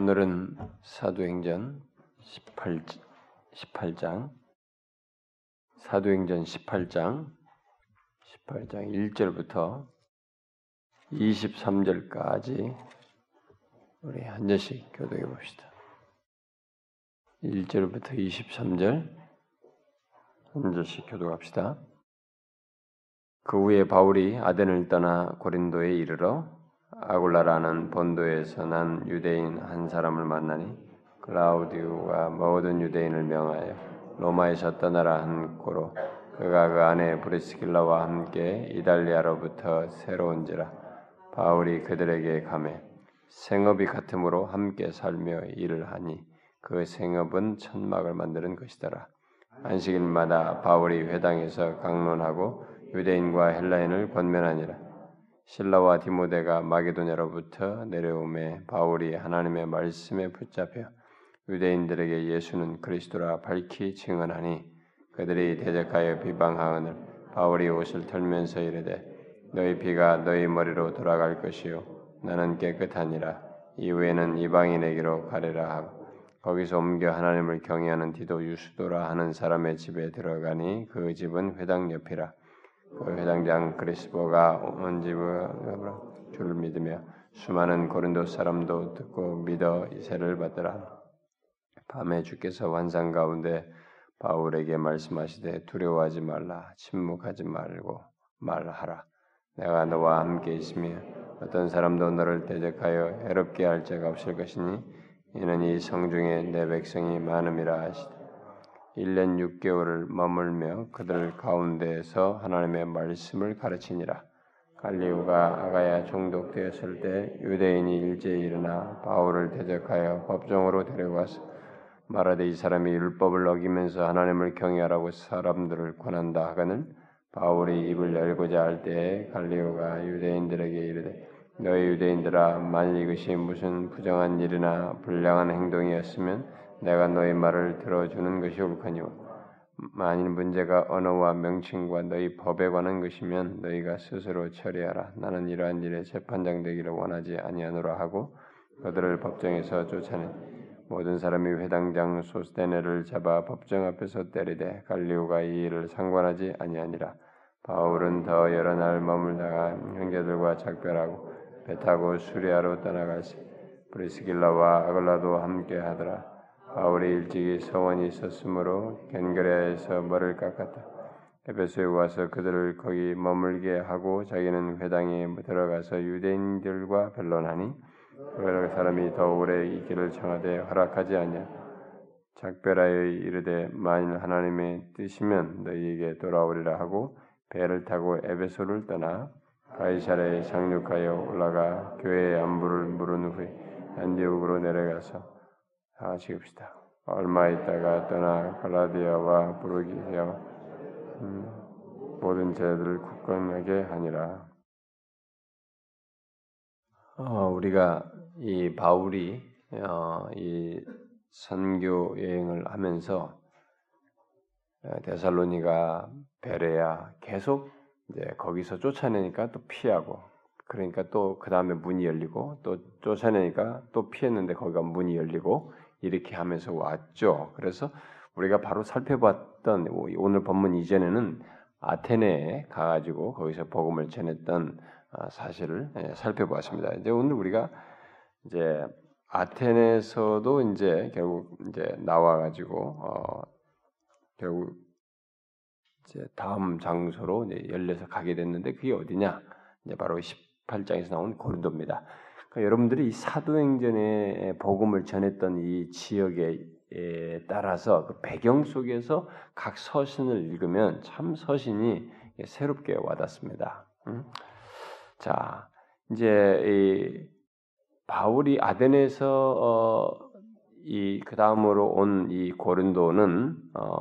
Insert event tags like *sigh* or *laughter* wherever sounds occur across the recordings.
오늘은 사도행전 18, 18장 사도행전 18장 18장 1절부터 23절까지 우리 한 절씩 교독해 봅시다. 1절부터 23절 한 절씩 교독합시다. 그 후에 바울이 아덴을 떠나 고린도에 이르러 아굴라라는 본도에서 난 유대인 한 사람을 만나니 클라우디우가 모든 유대인을 명하여 로마에서 떠나라 한 고로 그가 그 안에 브리스길라와 함께 이달리아로부터 새로운지라 바울이 그들에게 감해 생업이 같으므로 함께 살며 일을 하니 그 생업은 천막을 만드는 것이더라. 안식일마다 바울이 회당에서 강론하고 유대인과 헬라인을 권면하니라. 신라와 디모데가 마게도냐로부터 내려오매 바울이 하나님의 말씀에 붙잡혀 유대인들에게 예수는 그리스도라 밝히 증언하니 그들이 대적하여 비방하거늘 바울이 옷을 털면서 이르되 너희 피가 너희 머리로 돌아갈 것이요. 나는 깨끗하니라. 이후에는 이방인에게로 가리라 하고 거기서 옮겨 하나님을 경외하는 디도 유수도라 하는 사람의 집에 들어가니 그 집은 회당 옆이라. 그 회장장 그리스보가 온 집을 주를 믿으며 수많은 고린도 사람도 듣고 믿어 이세를 받더라. 밤에 주께서 환상 가운데 바울에게 말씀하시되 두려워하지 말라 침묵하지 말고 말하라 내가 너와 함께 있으며 어떤 사람도 너를 대적하여 해롭게 할 자가 없을 것이니 이는 이 성중에 내 백성이 많음이라 하시다. 1년 6개월을 머물며 그들 가운데에서 하나님의 말씀을 가르치니라. 갈리우가 아가야 종독되었을 때 유대인이 일제에 일어나 바울을 대적하여 법정으로 데려가서 말하되 이 사람이 율법을 어기면서 하나님을 경외하라고 사람들을 권한다 하거늘 바울이 입을 열고자 할 때에 갈리오가 유대인들에게 이르되 너희 유대인들아 만일 이것이 무슨 부정한 일이나 불량한 행동이었으면 내가 너희 말을 들어주는 것이 옳거니와 만일 문제가 언어와 명칭과 너희 법에 관한 것이면 너희가 스스로 처리하라. 나는 이러한 일에 재판장 되기를 원하지 아니하노라 하고 그들을 법정에서 쫓아내 모든 사람이 회당장 소스테네를 잡아 법정 앞에서 때리되 갈리오가 이 일을 상관하지 아니하니라. 바울은 더 여러 날 머물다가 형제들과 작별하고 배 타고 수리아로 떠나갈시 브리스길라와 아글라도 함께 하더라. 바울이 일찍이 서원이 있었으므로 겐그레에서 머리를 깎았다. 에베소에 와서 그들을 거기 머물게 하고 자기는 회당에 들어가서 유대인들과 변론하니 그 사람이 더 오래 있기를 청하되 허락하지 않냐. 작별하여 이르되 만일 하나님의 뜻이면 너희에게 돌아오리라 하고 배를 타고 에베소를 떠나 가이사랴에 상륙하여 올라가 교회의 안부를 물은 후에 안디옥으로 내려가서 다 지읍시다. 얼마 있다가 떠나 갈라디아와 부르기아 음, 모든 죄들을 굳건하게 하니라. 어, 우리가 이 바울이 어, 이 선교 여행을 하면서 어, 데살로니가 베레야 계속 이제 거기서 쫓아내니까 또 피하고 그러니까 또 그 다음에 문이 열리고 또 쫓아내니까 또 피했는데 거기가 문이 열리고 이렇게 하면서 왔죠. 그래서 우리가 바로 살펴봤던 오늘 본문 이전에는 아테네에 가가지고 거기서 복음을 전했던 아, 사실을 예, 살펴보았습니다. 이제 오늘 우리가 이제 아테네에서도 이제 결국 이제 나와가지고 어 결국 이제 다음 장소로 이제 열려서 가게 됐는데 그게 어디냐? 이제 바로 18장에서 나온 고린도입니다. 그러니까 여러분들이 이 사도행전에 복음을 전했던 이 지역에 따라서 그 배경 속에서 각 서신을 읽으면 참 서신이 새롭게 와닿습니다. 자, 이제 이 바울이 아덴에서 어, 이그 다음으로 온 이 고린도는 어,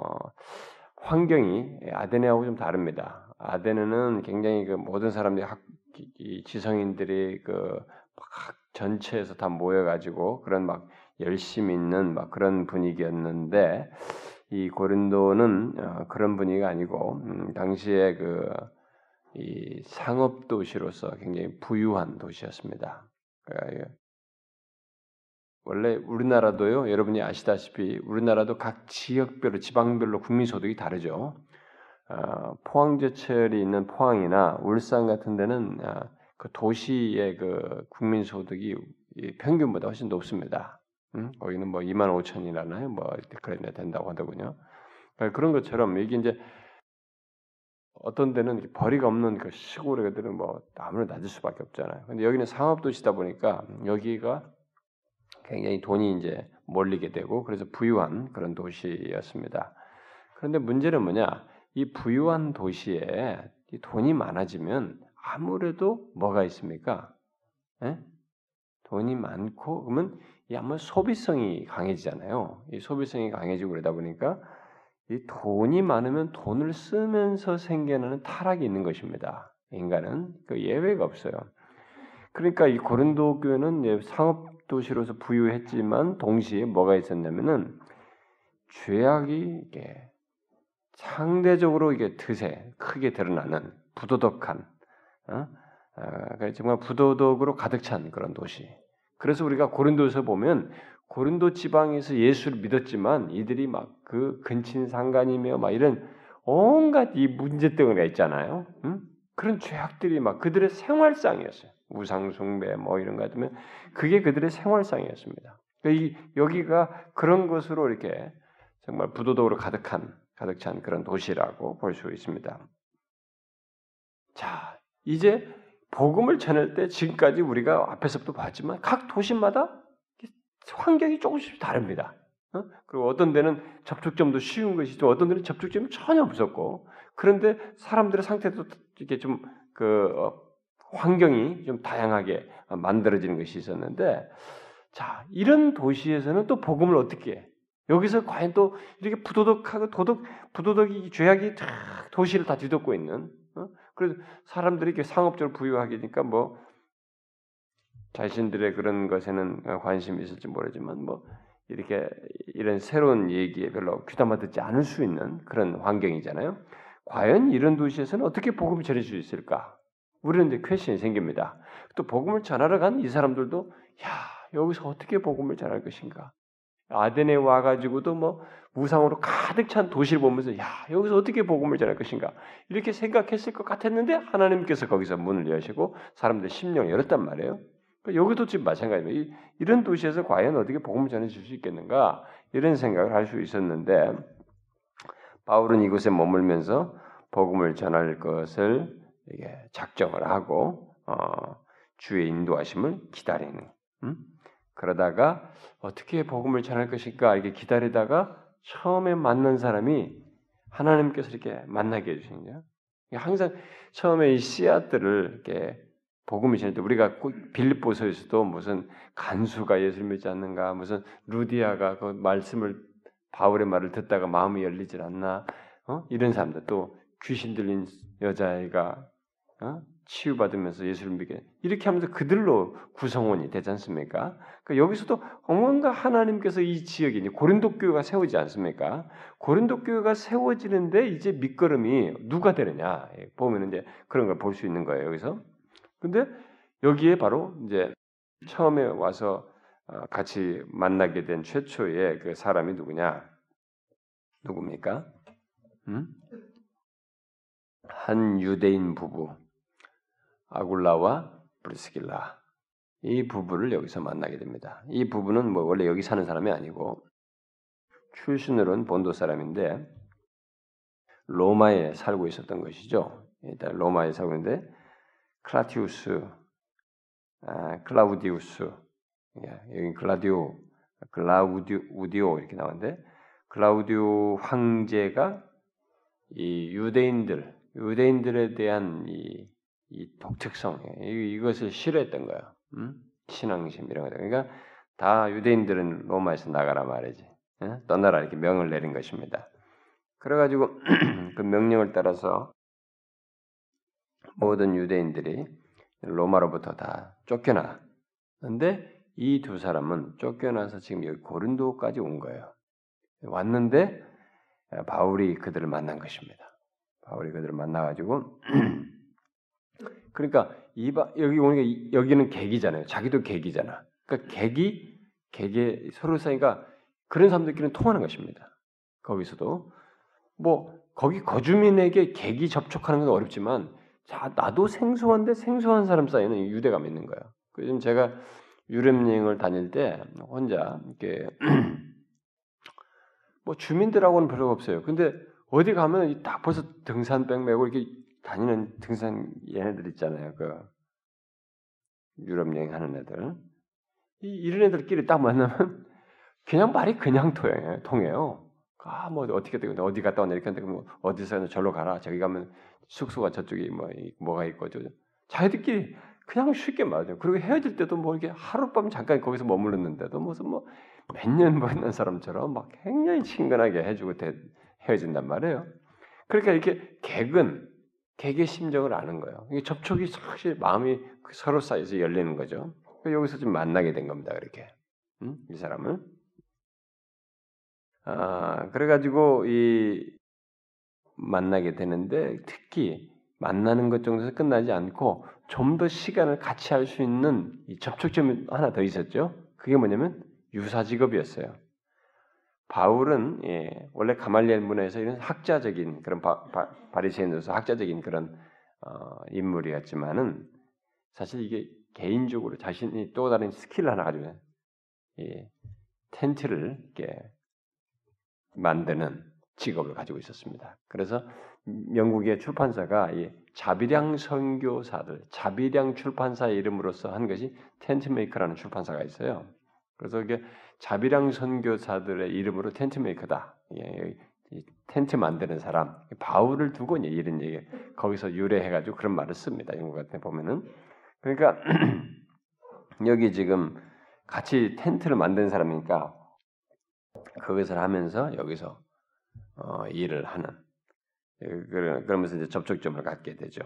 환경이 아데네하고 좀 다릅니다. 아데네는 굉장히 그 모든 사람들이 학, 지성인들이 그 전체에서 다 모여가지고 그런 막 열심 있는 막 그런 분위기였는데 이 고린도는 어, 그런 분위기가 아니고 음, 당시에 그 이 상업 도시로서 굉장히 부유한 도시였습니다. 그러니까 원래 우리나라도요. 여러분이 아시다시피 우리나라도 각 지역별로 지방별로 국민 소득이 다르죠. 어, 포항제철이 있는 포항이나 울산 같은 데는 어, 그 도시의 그 국민 소득이 평균보다 훨씬 높습니다. 음? 거기는 뭐 2만 5천이라나요? 뭐 그래야 된다고 하더군요. 그러니까 그런 것처럼 이게 이제 어떤 데는 벌이가 없는 그 시골 애들은 뭐 아무래도 낮을 수밖에 없잖아요. 근데 여기는 상업 도시다 보니까 여기가 굉장히 돈이 이제 몰리게 되고 그래서 부유한 그런 도시였습니다. 그런데 문제는 뭐냐? 이 부유한 도시에 돈이 많아지면 아무래도 뭐가 있습니까? 에? 예? 돈이 많고 그러면 이 아마 소비성이 강해지잖아요. 이 소비성이 강해지고 그러다 보니까 이 돈이 많으면 돈을 쓰면서 생겨나는 타락이 있는 것입니다. 인간은 그 예외가 없어요. 그러니까 이 고린도 교회는 상업 도시로서 부유했지만 동시에 뭐가 있었냐면은 죄악이 이게 상대적으로 이게 드세 크게 드러나는 부도덕한 어? 어, 정말 부도덕으로 가득 찬 그런 도시. 그래서 우리가 고린도에서 보면 고린도 지방에서 예수를 믿었지만 이들이 막 그 근친 상간이며 막 이런 온갖 이 문제덩어리가 있잖아요. 응? 그런 죄악들이 막 그들의 생활상이었어요. 우상 숭배 뭐 이런 거 같으면 그게 그들의 생활상이었습니다. 그러니까 여기가 그런 것으로 이렇게 정말 부도덕으로 가득한 가득 찬 그런 도시라고 볼 수 있습니다. 자, 이제 복음을 전할 때 지금까지 우리가 앞에서부터 봤지만 각 도시마다 환경이 조금씩 다릅니다. 어? 그리고 어떤 데는 접촉점도 쉬운 것이죠. 어떤 데는 접촉점이 전혀 무섭고 그런데 사람들의 상태도 이렇게 좀그 어, 환경이 좀 다양하게 만들어지는 것이 있었는데 자 이런 도시에서는 또 복음을 어떻게 해? 여기서 과연 또 이렇게 부도덕하고 도덕 부도덕이 죄악이 도시를 다 뒤덮고 있는 어? 그래서 사람들이 이렇게 상업적으로 부유하게니까 뭐 자신들의 그런 것에는 관심이 있을지 모르지만 뭐 이렇게 이런 새로운 얘기에 별로 귀담아 듣지 않을 수 있는 그런 환경이잖아요. 과연 이런 도시에서는 어떻게 복음을 전할 수 있을까? 우리는 이제 퀘션이 생깁니다. 또 복음을 전하러 간 이 사람들도 야 여기서 어떻게 복음을 전할 것인가? 아덴에 와가지고도 뭐 우상으로 가득 찬 도시를 보면서 야 여기서 어떻게 복음을 전할 것인가 이렇게 생각했을 것 같았는데 하나님께서 거기서 문을 여시고 사람들 심령을 열었단 말이에요. 그러니까 여기도 지금 마찬가지입니다. 이런 도시에서 과연 어떻게 복음을 전해줄 수 있겠는가 이런 생각을 할 수 있었는데 바울은 이곳에 머물면서 복음을 전할 것을 작정을 하고 어, 주의 인도하심을 기다리는. 음? 그러다가 어떻게 복음을 전할 것일까 이렇게 기다리다가 처음에 만난 사람이 하나님께서 이렇게 만나게 해주신 거예요. 항상 처음에 이 씨앗들을 이렇게 복음을 전할 때 우리가 빌립보서에서도 무슨 간수가 예수를 믿지 않는가, 무슨 루디아가 그 말씀을 바울의 말을 듣다가 마음이 열리질 않나, 어? 이런 사람들 또 귀신 들린 여자애가 어? 치유받으면서 예수를 믿게 이렇게 하면서 그들로 구성원이 되지 않습니까? 그러니까 여기서도 뭔가 하나님께서 이 지역에 고린도 교회가 세우지 않습니까? 고린도 교회가 세워지는데 이제 밑거름이 누가 되느냐 보면 이제 그런 걸 볼 수 있는 거예요 여기서. 근데 여기에 바로 이제 처음에 와서 어, 같이 만나게 된 최초의 그 사람이 누구냐? 누굽니까? 음? 한 유대인 부부 아굴라와 브리스길라 이 부부를 여기서 만나게 됩니다. 이 부부는 뭐 원래 여기 사는 사람이 아니고 출신으로는 본도 사람인데 로마에 살고 있었던 것이죠. 일단 로마에 살고 있는데 클라티우스, 아, 클라우디우스, 예, 여기 클라디오, 클라우디오 이렇게 나오는데 클라우디오 황제가 이 유대인들, 유대인들에 대한 이, 이 독특성, 이것을 싫어했던 거예요. 음? 신앙심 이런 거. 그러니까 다 유대인들은 로마에서 나가라 말이지. 예? 떠나라 이렇게 명을 내린 것입니다. 그래가지고 *clears throat* 그 명령을 따라서 모든 유대인들이 로마로부터 다 쫓겨나. 근데 이 두 사람은 쫓겨나서 지금 여기 고린도까지 온 거예요. 왔는데 바울이 그들을 만난 것입니다. 바울이 그들을 만나가지고 *clears throat* 그러니까 이바 여기 오니까 여기는 객이잖아요. 자기도 객이잖아. 그러니까 객이 개개 서로 사이가 그런 사람들끼리는 통하는 것입니다. 거기서도 뭐 거기 거주민에게 객이 접촉하는 건 어렵지만 자 나도 생소한데 생소한 사람 사이는 유대감이 있는 거예요. 요즘 제가 유럽 여행을 다닐 때 혼자 이렇게 *clears throat* 뭐 주민들하고는 별로 없어요. 근데 어디 가면 딱 벌써 등산백 메고 이렇게 다니는 등산 얘네들 있잖아요. 그 유럽 여행하는 애들. 이 이런 애들끼리 딱 만나면 *laughs* 그냥 말이 그냥 통해요. 통해요. 아, 뭐 어떻게 되고 어디 갔다 왔냐 이렇게 하는데 뭐 어디서 절로 가라. 저기 가면 숙소가 저쪽에 뭐 뭐가 있고 저 자기들끼리 그냥 쉽게 말해요. 그리고 헤어질 때도 뭐 이렇게 하룻밤 잠깐 거기서 머물렀는데도 무슨 뭐 몇 년 만난 사람처럼 막 굉장히 친근하게 해주고 헤어진단 말이에요. 그러니까 이렇게 객은 객의 심정을 아는 거예요. 이게 접촉이 사실 마음이 서로 사이에서 열리는 거죠. 여기서 좀 만나게 된 겁니다. 그렇게 음? 이 사람을. 아 그래가지고 이 만나게 되는데 특히 만나는 것 정도에서 끝나지 않고 좀 더 시간을 같이 할 수 있는 접촉점이 하나 더 있었죠. 그게 뭐냐면 유사 직업이었어요. 바울은 예, 원래 가말리엘 문화에서 이런 학자적인 그런 바, 리새인으로서 학자적인 그런 어, 인물이었지만은 사실 이게 개인적으로 자신이 또 다른 skill을 하나 가지고 예, 텐트를 이렇게 만드는 직업을 가지고 있었습니다. 그래서 영국의 출판사가 이 자비량 선교사들, 자비량 출판사의 이름으로서 한 것이 텐트메이커라는 출판사가 있어요. 그래서 이게 자비량 선교사들의 이름으로 텐트 메이커다. 예, 텐트 만드는 사람 바울을 두고 이런 얘기 거기서 유래해가지고 그런 말을 씁니다. 영국 같은 보면은 그러니까 *clears throat* 여기 지금 같이 텐트를 만드는 사람이니까 그것을 하면서 여기서 어, 일을 하는 예, 그러면서 이제 접촉점을 갖게 되죠.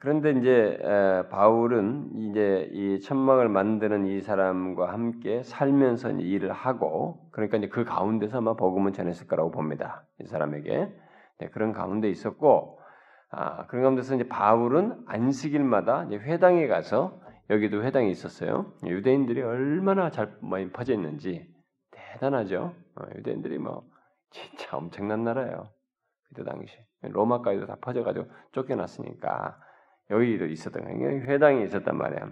그런데 이제 바울은 이제 이 천막을 만드는 이 사람과 함께 살면서 일을 하고 그러니까 이제 그 가운데서 아마 복음을 전했을 거라고 봅니다. 이 사람에게 네, 그런 가운데 있었고 아, 그런 가운데서 이제 바울은 안식일마다 이제 회당에 가서 여기도 회당이 있었어요. 유대인들이 얼마나 잘 많이 퍼져 있는지 대단하죠. 어, 유대인들이 뭐 진짜 엄청난 나라예요. 그때 당시 로마까지도 다 퍼져가지고 쫓겨났으니까 여기도 있었던 거예요. 회당이 있었단 말이야.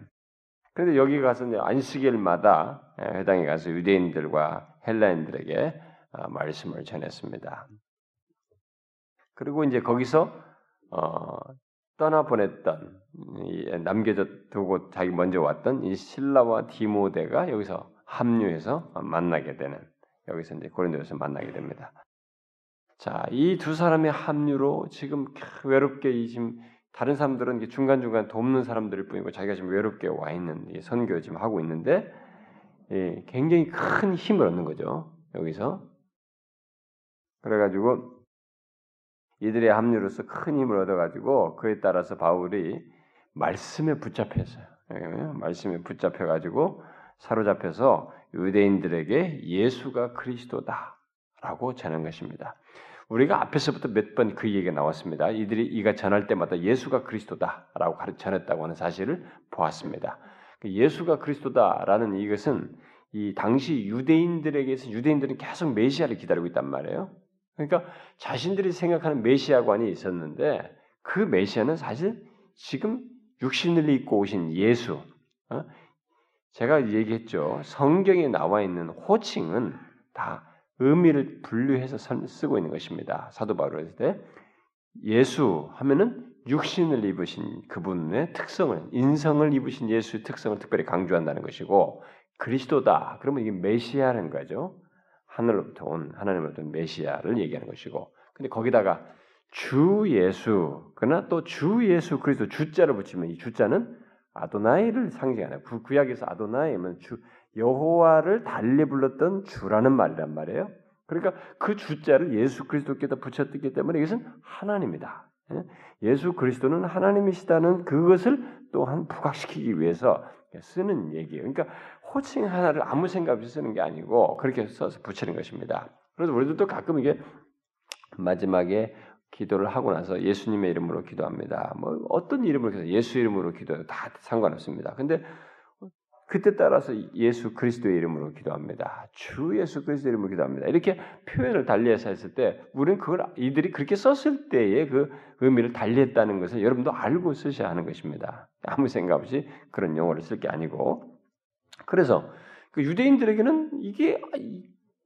그런데 여기 가서 이제 안식일마다 예, 회당에 가서 유대인들과 헬라인들에게 아, 말씀을 전했습니다. 그리고 이제 거기서 어, 떠나 보냈던 남겨져 두고 자기 먼저 왔던 이 신라와 디모데가 여기서 합류해서 만나게 되는 여기서 이제 고린도에서 만나게 됩니다. 자, 이 두 사람의 합류로 지금 외롭게 이 지금 다른 사람들은 중간 중간 돕는 사람들일 뿐이고 자기가 지금 외롭게 와 있는 선교 지금 하고 있는데 예, 굉장히 큰 힘을 얻는 거죠 여기서 그래가지고 이들의 합류로서 큰 힘을 얻어가지고 그에 따라서 바울이 말씀에 붙잡혔어요. 예, 말씀에 붙잡혀가지고 사로잡혀서 유대인들에게 예수가 그리스도다라고 전한 것입니다. 우리가 앞에서부터 몇 번 그 얘기가 나왔습니다. 이들이 이가 전할 때마다 예수가 그리스도다라고 전했다고 하는 사실을 보았습니다. 그 예수가 그리스도다라는 이것은 이 당시 유대인들에게서 유대인들은 계속 메시아를 기다리고 있단 말이에요. 그러니까 자신들이 생각하는 메시아관이 있었는데 그 메시아는 사실 지금 육신을 입고 오신 예수. 어? 제가 얘기했죠. 성경에 나와 있는 호칭은 다 의미를 분류해서 쓰고 있는 것입니다. 사도 바울을 때 예수 하면은 육신을 입으신 그분의 특성을 인성을 입으신 예수의 특성을 특별히 강조한다는 것이고 그리스도다. 그러면 이게 메시아라는 거죠. 하늘로부터 온 하나님으로부터 온 메시아를 얘기하는 것이고 근데 거기다가 주 예수 그러나 또 주 예수 그리스도 주자를 붙이면 이 주자는 아도나이를 상징하는 구약에서 아도나이면 주 여호와를 달리 불렀던 주라는 말이란 말이에요. 그러니까 그 주자를 예수 그리스도께다 붙였기 때문에 이것은 하나님이다. 예? 예수 그리스도는 하나님이시다는 그것을 또한 부각시키기 위해서 쓰는 얘기예요. 그러니까 호칭 하나를 아무 생각 없이 쓰는 게 아니고 그렇게 써서 붙이는 것입니다. 그래서 우리들도 가끔 이게 마지막에 기도를 하고 나서 예수님의 이름으로 기도합니다. 뭐 어떤 이름으로 기도, 예수 이름으로 기도해도 다 상관없습니다. 근데 그때 따라서 예수 그리스도의 이름으로 기도합니다. 주 예수 그리스도의 이름으로 기도합니다. 이렇게 표현을 달리해서 했을 때 우리는 그걸 이들이 그렇게 썼을 때의 그 의미를 달리했다는 것을 여러분도 알고 쓰셔야 하는 것입니다. 아무 생각 없이 그런 용어를 쓸 게 아니고 그래서 그 유대인들에게는 이게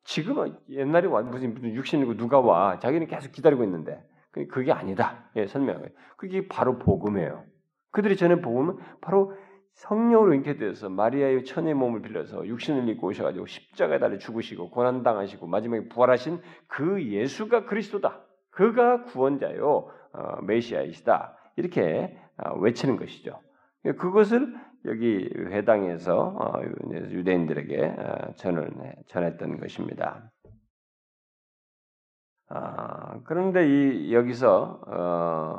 지금 옛날에 와 무슨 무슨 육신이고 누가 와 자기는 계속 기다리고 있는데 그게 아니다. 예, 설명해요. 그게 바로 복음이에요. 그들이 전에 복음은 바로 성령으로 잉태되어서 마리아의 천의 몸을 빌려서 육신을 입고 오셔가지고 십자가에 달려 죽으시고 고난 당하시고 마지막에 부활하신 그 예수가 그리스도다. 그가 구원자요 어, 메시아이시다. 이렇게 어, 외치는 것이죠. 그것을 여기 회당에서 어, 유대인들에게 어, 전을 전했던 것입니다. 아, 그런데 이 여기서 어,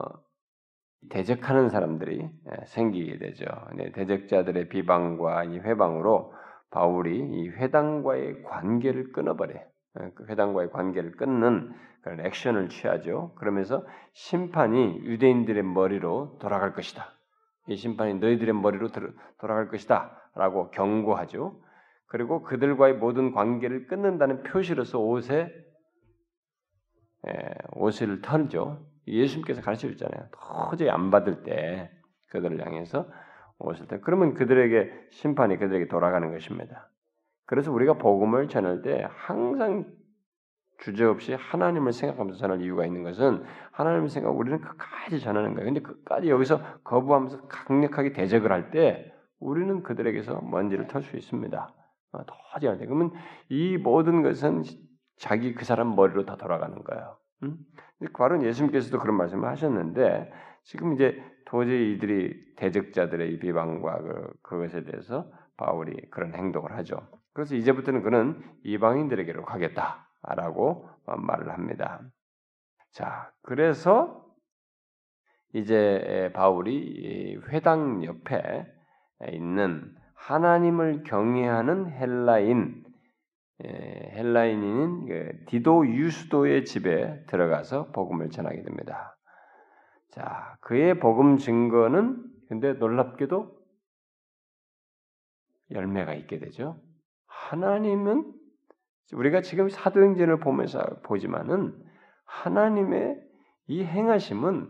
대적하는 사람들이 예, 생기게 되죠. 대적자들의 비방과 이 회방으로 바울이 이 회당과의 관계를 끊어버려. 예, 그 회당과의 관계를 끊는 그런 액션을 취하죠. 그러면서 심판이 유대인들의 머리로 돌아갈 것이다. 이 심판이 너희들의 머리로 돌아갈 것이다. 라고 경고하죠. 그리고 그들과의 모든 관계를 끊는다는 표시로서 옷에 예, 옷을 털죠. 예수님께서 가르쳐 줬잖아요. 도저히 안 받을 때 그들을 향해서 오실 때 그러면 그들에게 심판이 그들에게 돌아가는 것입니다. 그래서 우리가 복음을 전할 때 항상 주저없이 하나님을 생각하면서 전할 이유가 있는 것은 하나님을 생각 우리는 끝까지 전하는 거예요. 근데 끝까지 여기서 거부하면서 강력하게 대적을 할 때 우리는 그들에게서 먼지를 털 수 있습니다. 어, 도저히 안 돼. 그러면 이 모든 것은 자기 그 사람 머리로 다 돌아가는 거예요. 음? 과론 예수님께서도 그런 말씀을 하셨는데 지금 이제 도저히 이들이 대적자들의 비방과 그, 그것에 대해서 바울이 그런 행동을 하죠. 그래서 이제부터는 그는 이방인들에게로 가겠다라고 말을 합니다. 자, 그래서 이제 바울이 회당 옆에 있는 하나님을 경외하는 헬라인 예, 헬라인인 그 디도 유스도의 집에 들어가서 복음을 전하게 됩니다. 자, 그의 복음 증거는 근데 놀랍게도 열매가 있게 되죠. 하나님은 우리가 지금 사도행전을 보면서 보지만은 하나님의 이 행하심은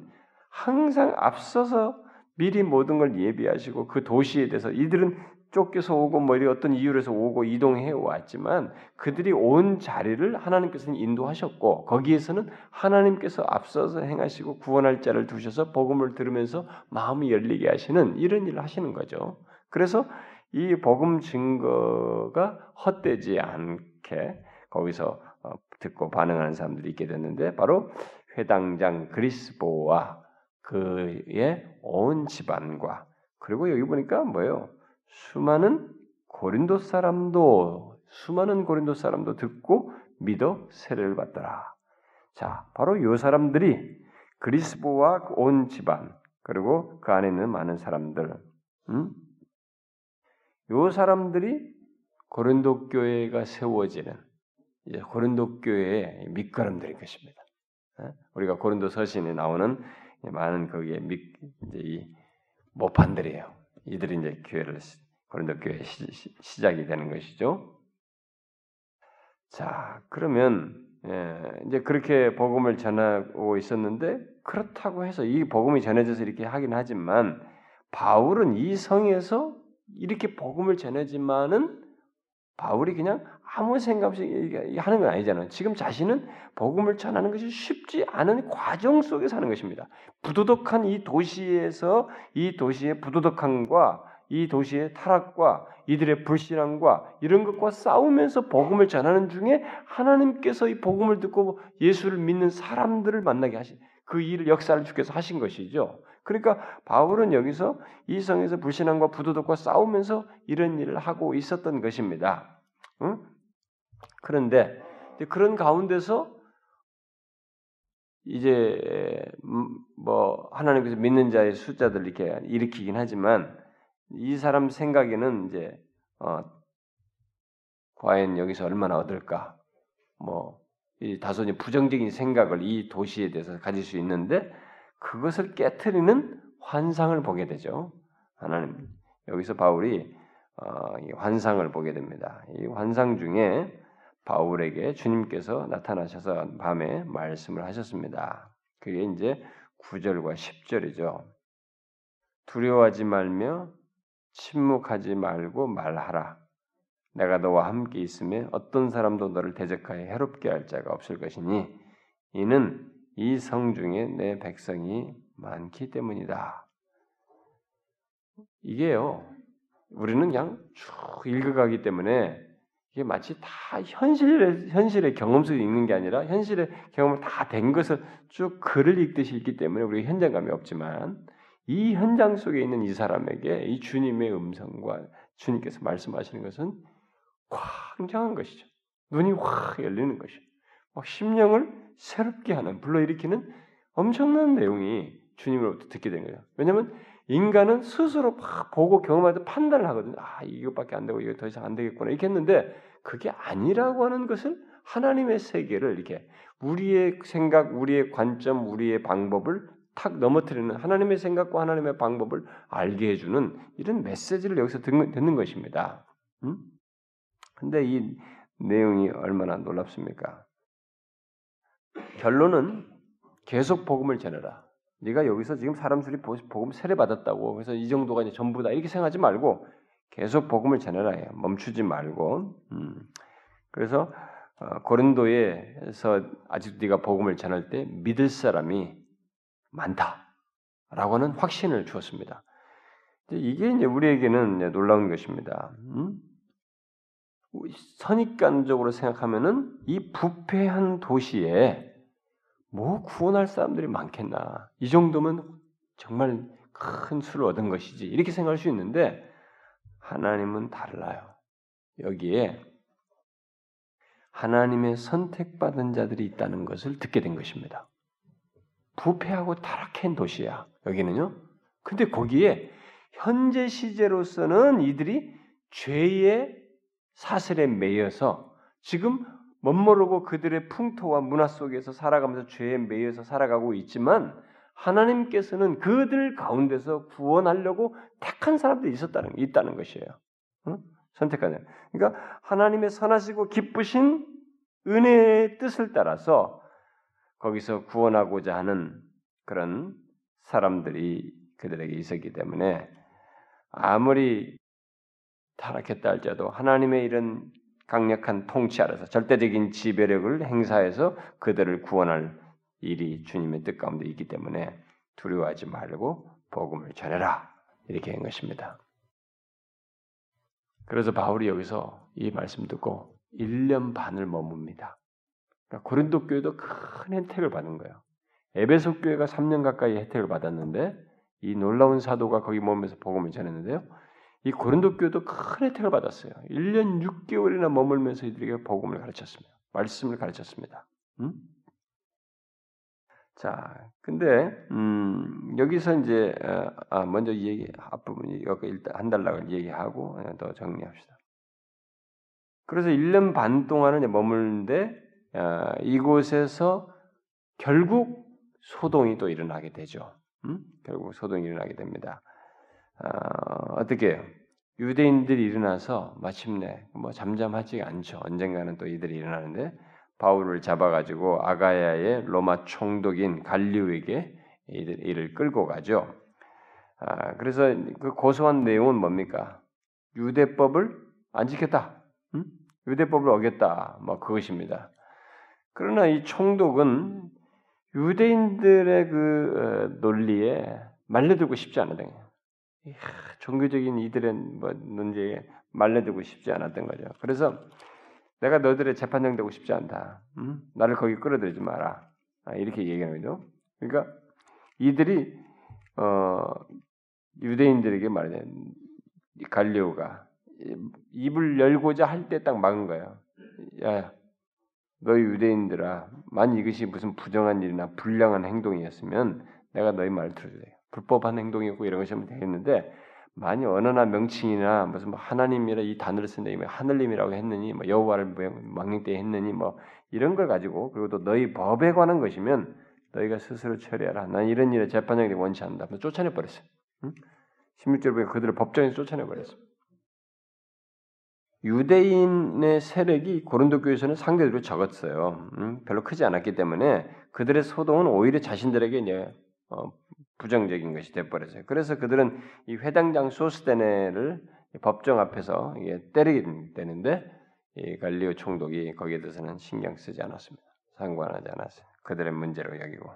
항상 앞서서 미리 모든 걸 예비하시고 그 도시에 대해서 이들은 쫓겨서 오고 뭐 어떤 이유로서 오고 이동해 왔지만 그들이 온 자리를 하나님께서는 인도하셨고 거기에서는 하나님께서 앞서서 행하시고 구원할 자를 두셔서 복음을 들으면서 마음이 열리게 하시는 이런 일을 하시는 거죠. 그래서 이 복음 증거가 헛되지 않게 거기서 어, 듣고 반응하는 사람들이 있게 됐는데 바로 회당장 그리스보와 그의 온 집안과 그리고 여기 보니까 뭐예요? 수많은 고린도 사람도 수많은 고린도 사람도 듣고 믿어 세례를 받더라. 자, 바로 요 사람들이 그리스보와 온 집안 그리고 그 안에 있는 많은 사람들, 음? 요 사람들이 고린도 교회가 세워지는 이제 고린도 교회의 밑거름들인 것입니다. 어? 우리가 고린도 서신에 나오는 많은 거기에 밑 이제 이 모판들이에요. 이들이 이제 교회를 고린도 교회 시, 작이 되는 것이죠. 자, 그러면 예, 이제 그렇게 복음을 전하고 있었는데 그렇다고 해서 이 복음이 전해져서 이렇게 하긴 하지만 바울은 이 성에서 이렇게 복음을 전하지만은 바울이 그냥 아무 생각 없이 하는 건 아니잖아요. 지금 자신은 복음을 전하는 것이 쉽지 않은 과정 속에 사는 것입니다. 부도덕한 이 도시에서 이 도시의 부도덕함과 이 도시의 타락과 이들의 불신앙과 이런 것과 싸우면서 복음을 전하는 중에 하나님께서 이 복음을 듣고 예수를 믿는 사람들을 만나게 하신 그 일을 역사를 주께서 하신 것이죠. 그러니까 바울은 여기서 이 성에서 불신앙과 부도덕과 싸우면서 이런 일을 하고 있었던 것입니다. 응? 그런데 그런 가운데서 이제 음, 뭐 하나님께서 믿는 자의 숫자들 이렇게 일으키긴 하지만 이 사람 생각에는 이제 어, 과연 여기서 얼마나 얻을까? 뭐이 다소니 부정적인 생각을 이 도시에 대해서 가질 수 있는데 그것을 깨뜨리는 환상을 보게 되죠. 하나님 여기서 바울이 어, 이 환상을 보게 됩니다. 이 환상 중에 바울에게 주님께서 나타나셔서 밤에 말씀을 하셨습니다. 그게 이제 9절과 10절이죠. 두려워하지 말며 침묵하지 말고 말하라. 내가 너와 함께 있음에 어떤 사람도 너를 대적하여 해롭게 할 자가 없을 것이니 이는 이 성 중에 내 백성이 많기 때문이다. 이게요. 우리는 그냥 쭉 읽어가기 때문에 이게 마치 다 현실의 현실의 경험 속에 읽는 게 아니라 현실의 경험을 다 된 것을 쭉 글을 읽듯이 읽기 때문에 우리가 현장감이 없지만 이 현장 속에 있는 이 사람에게 이 주님의 음성과 주님께서 말씀하시는 것은 굉장한 것이죠. 눈이 확 열리는 것이죠. 막 심령을 새롭게 하는 불러일으키는 엄청난 내용이 주님으로부터 듣게 된 거예요. 왜냐하면 인간은 스스로 막 보고 경험하다 판단을 하거든요. 아 이것밖에 안 되고 이거 더 이상 안 되겠구나 이렇게 했는데 그게 아니라고 하는 것을 하나님의 세계를 이렇게 우리의 생각, 우리의 관점, 우리의 방법을 탁 넘어뜨리는 하나님의 생각과 하나님의 방법을 알게 해주는 이런 메시지를 여기서 듣는, 것입니다. 음? 근데 이 내용이 얼마나 놀랍습니까? 결론은 계속 복음을 전해라. 네가 여기서 지금 사람 수리 복음 세례 받았다고 그래서 이 정도가 이제 전부다 이렇게 생각하지 말고 계속 복음을 전해라. 멈추지 말고. 음. 그래서 어, 고린도에서 아직 네가 복음을 전할 때 믿을 사람이 많다 라고 하는 확신을 주었습니다. 이게 이제 우리에게는 놀라운 것입니다. 음? 선입관적으로 생각하면은 이 부패한 도시에 뭐 구원할 사람들이 많겠나. 이 정도면 정말 큰 수를 얻은 것이지. 이렇게 생각할 수 있는데 하나님은 달라요. 여기에 하나님의 선택받은 자들이 있다는 것을 듣게 된 것입니다. 부패하고 타락한 도시야. 여기는요. 근데 거기에 현재 시제로서는 이들이 죄의 사슬에 매여서 지금 멋모르고 그들의 풍토와 문화 속에서 살아가면서 죄에 매여서 살아가고 있지만 하나님께서는 그들 가운데서 구원하려고 택한 사람들이 있었다는 있다는 것이에요. 응? 선택하는. 그러니까 하나님의 선하시고 기쁘신 은혜의 뜻을 따라서 거기서 구원하고자 하는 그런 사람들이 그들에게 있었기 때문에 아무리 타락했다 할지라도 하나님의 이런 강력한 통치 아래서 절대적인 지배력을 행사해서 그들을 구원할 일이 주님의 뜻 가운데 있기 때문에 두려워하지 말고 복음을 전해라 이렇게 한 것입니다. 그래서 바울이 여기서 이 말씀 듣고 1년 반을 머뭅니다. 그러니까 고린도 교회도 큰 혜택을 받은 거예요. 에베소 교회가 3년 가까이 혜택을 받았는데 이 놀라운 사도가 거기 머면서 복음을 전했는데요. 이 고린도 교회도 큰 혜택을 받았어요. 1년 6개월이나 머물면서 이들에게 복음을 가르쳤습니다. 말씀을 가르쳤습니다. 음? 자, 근데 음, 여기서 이제 어, 아, 먼저 이 얘기 앞부분이 여기 일단 한 달락을 얘기하고 더 정리합시다. 그래서 1년 반 동안은 머물는데 어, 이곳에서 결국 소동이 또 일어나게 되죠. 음? 결국 소동이 일어나게 됩니다. 어, 어떻게 해요? 유대인들이 일어나서 마침내 뭐 잠잠하지 않죠. 언젠가는 또 이들이 일어나는데 바울을 잡아가지고 아가야의 로마 총독인 갈리오에게 이들, 이를 끌고 가죠. 아, 그래서 그 고소한 내용은 뭡니까? 유대법을 안 지켰다. 응? 유대법을 어겼다. 뭐 그것입니다. 그러나 이 총독은 유대인들의 그 어, 논리에 말려들고 싶지 않았던 거예요. 종교적인 이들의 뭐 문제에 말려들고 싶지 않았던 거죠. 그래서 내가 너들의 재판장 되고 싶지 않다. 음? 나를 거기 끌어들이지 마라. 아, 이렇게 얘기하는 거죠. 그러니까 이들이 어, 유대인들에게 말해 갈리오가 입을 열고자 할 때 딱 막은 거예요. 야, 너희 유대인들아, 만 이것이 무슨 부정한 일이나 불량한 행동이었으면 내가 너희 말을 돼. 불법한 행동이고 이런 것이면 되겠는데 만약 언어나 명칭이나 무슨 뭐 하나님이라 이 단어를 쓴다 뭐 하늘님이라고 했느니 뭐 여호와를 망령 때 했느니 뭐 이런 걸 가지고 그리고 또 너희 법에 관한 것이면 너희가 스스로 처리하라. 난 이런 일에 재판장이 원치 않는다. 쫓아내 버렸어요. 응? 16절 보면 그들을 법정에서 쫓아내 버렸어요. 유대인의 세력이 고린도 교회에서는 상대적으로 적었어요. 음, 별로 크지 않았기 때문에 그들의 소동은 오히려 자신들에게 이제 어, 부정적인 것이 돼버렸어요. 그래서 그들은 이 회당장 소스테네를 법정 앞에서 때리게 되는데 이 갈리오 총독이 거기에 대해서는 신경 쓰지 않았습니다. 상관하지 않았어요. 그들의 문제로 여기고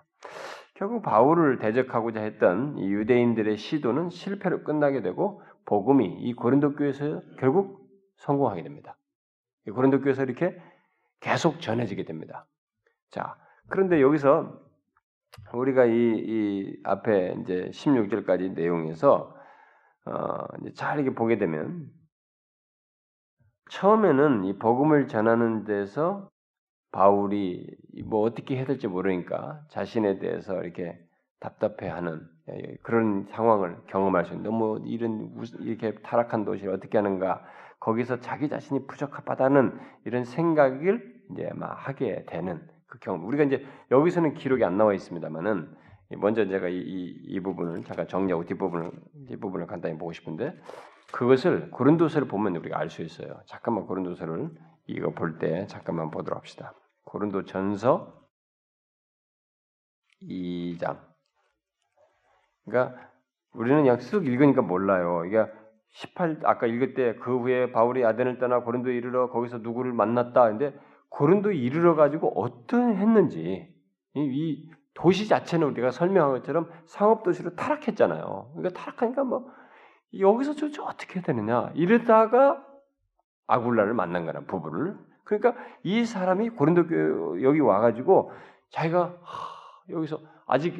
결국 바울을 대적하고자 했던 이 유대인들의 시도는 실패로 끝나게 되고 복음이 이 고린도 교회에서 결국 성공하게 됩니다. 이 고린도 교회에서 이렇게 계속 전해지게 됩니다. 자, 그런데 여기서 우리가 이, 이 앞에 이제 16절까지 내용에서 어, 잘 이렇게 보게 되면 처음에는 이 복음을 전하는 데서 바울이 뭐 어떻게 해야 될지 모르니까 자신에 대해서 이렇게 답답해하는 예, 그런 상황을 경험할 수 있는 너무 이런 이렇게 타락한 도시를 어떻게 하는가 거기서 자기 자신이 부적합하다는 이런 생각을 이제 막 하게 되는 그 경험. 우리가 이제 여기서는 기록이 안 나와 있습니다만은 먼저 제가 이, 이, 이 부분을 잠깐 정리하고 뒷부분을 뒷부분을 간단히 보고 싶은데 그것을 고린도서를 보면 우리가 알 수 있어요. 잠깐만 고린도서를 이거 볼 때 잠깐만 보도록 합시다. 고린도 전서 2장. 그러니까 우리는 쓱 읽으니까 몰라요. 그러니까 18 아까 읽을 때그 후에 바울이 아덴을 떠나 고린도에 이르러 거기서 누구를 만났다. 근데 고린도에 이르러 가지고 어떤 했는지 이, 이 도시 자체는 우리가 설명한 것처럼 상업 도시로 타락했잖아요. 그러니까 타락하니까 뭐 여기서 저 어떻게 해야 되느냐 이러다가 아굴라를 만난 거라 부부를. 그러니까 이 사람이 고린도 교 여기 와가지고 자기가 하, 여기서 아직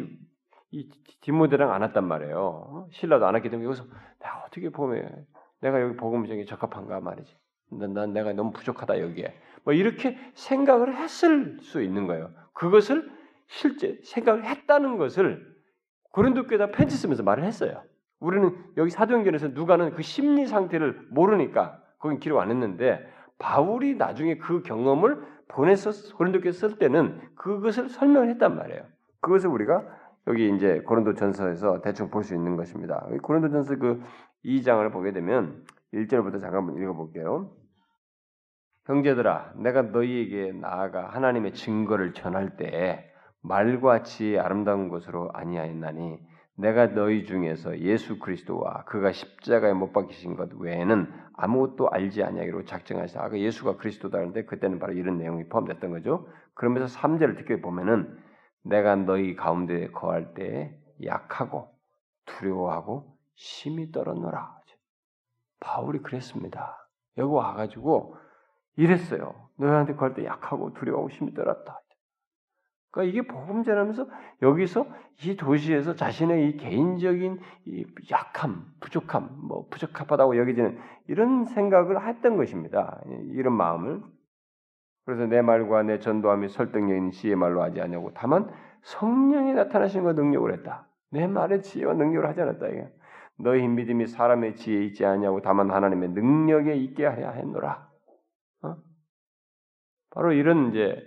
이 디모데랑 안 왔단 말이에요. 어? 신라도 안 왔기 때문에 여기서 내가 어떻게 보면 내가 여기 복음적이 적합한가 말이지. 난, 난 내가 너무 부족하다 여기에. 뭐 이렇게 생각을 했을 수 있는 거예요. 그것을 실제 생각을 했다는 것을 고린도 교에다 편지 쓰면서 말을 했어요. 우리는 여기 사도행전에서 누가는 그 심리 상태를 모르니까 거긴 기록 안 했는데 바울이 나중에 그 경험을 보내서 고린도께 쓸 때는 그것을 설명을 했단 말이에요. 그것을 우리가 여기 이제 고린도전서에서 대충 볼 수 있는 것입니다. 고린도전서 그 2장을 보게 되면 1절부터 잠깐 읽어볼게요. 형제들아, 내가 너희에게 나아가 하나님의 증거를 전할 때 말과 지혜 아름다운 것으로 아니하였나니 내가 너희 중에서 예수 그리스도와 그가 십자가에 못 박히신 것 외에는 아무것도 알지 아니하기로 작정하시다. 아까 예수가 그리스도다 하는데 그때는 바로 이런 내용이 포함됐던 거죠. 그러면서 3절을 듣게 보면은 내가 너희 가운데 거할 때 약하고 두려워하고 심히 떨었노라. 바울이 그랬습니다. 여기 와가지고 이랬어요. 너희한테 거할 때 약하고 두려워하고 심히 떨었다. 그러니까 이게 복음 전하면서 여기서 이 도시에서 자신의 이 개인적인 이 약함, 부족함, 뭐 부적합하다고 여기지는 이런 생각을 했던 것입니다. 이런 마음을 그래서 내 말과 내 전도함이 설득력 있는 지혜 말로 하지 않냐고 다만 성령이 나타나신 것 능력을 했다. 내 말의 지혜와 능력을 하지 않았다. 이게. 너희 믿음이 사람의 지혜에 있지 않냐고 다만 하나님의 능력에 있게 하려 했노라. 어? 바로 이런 이제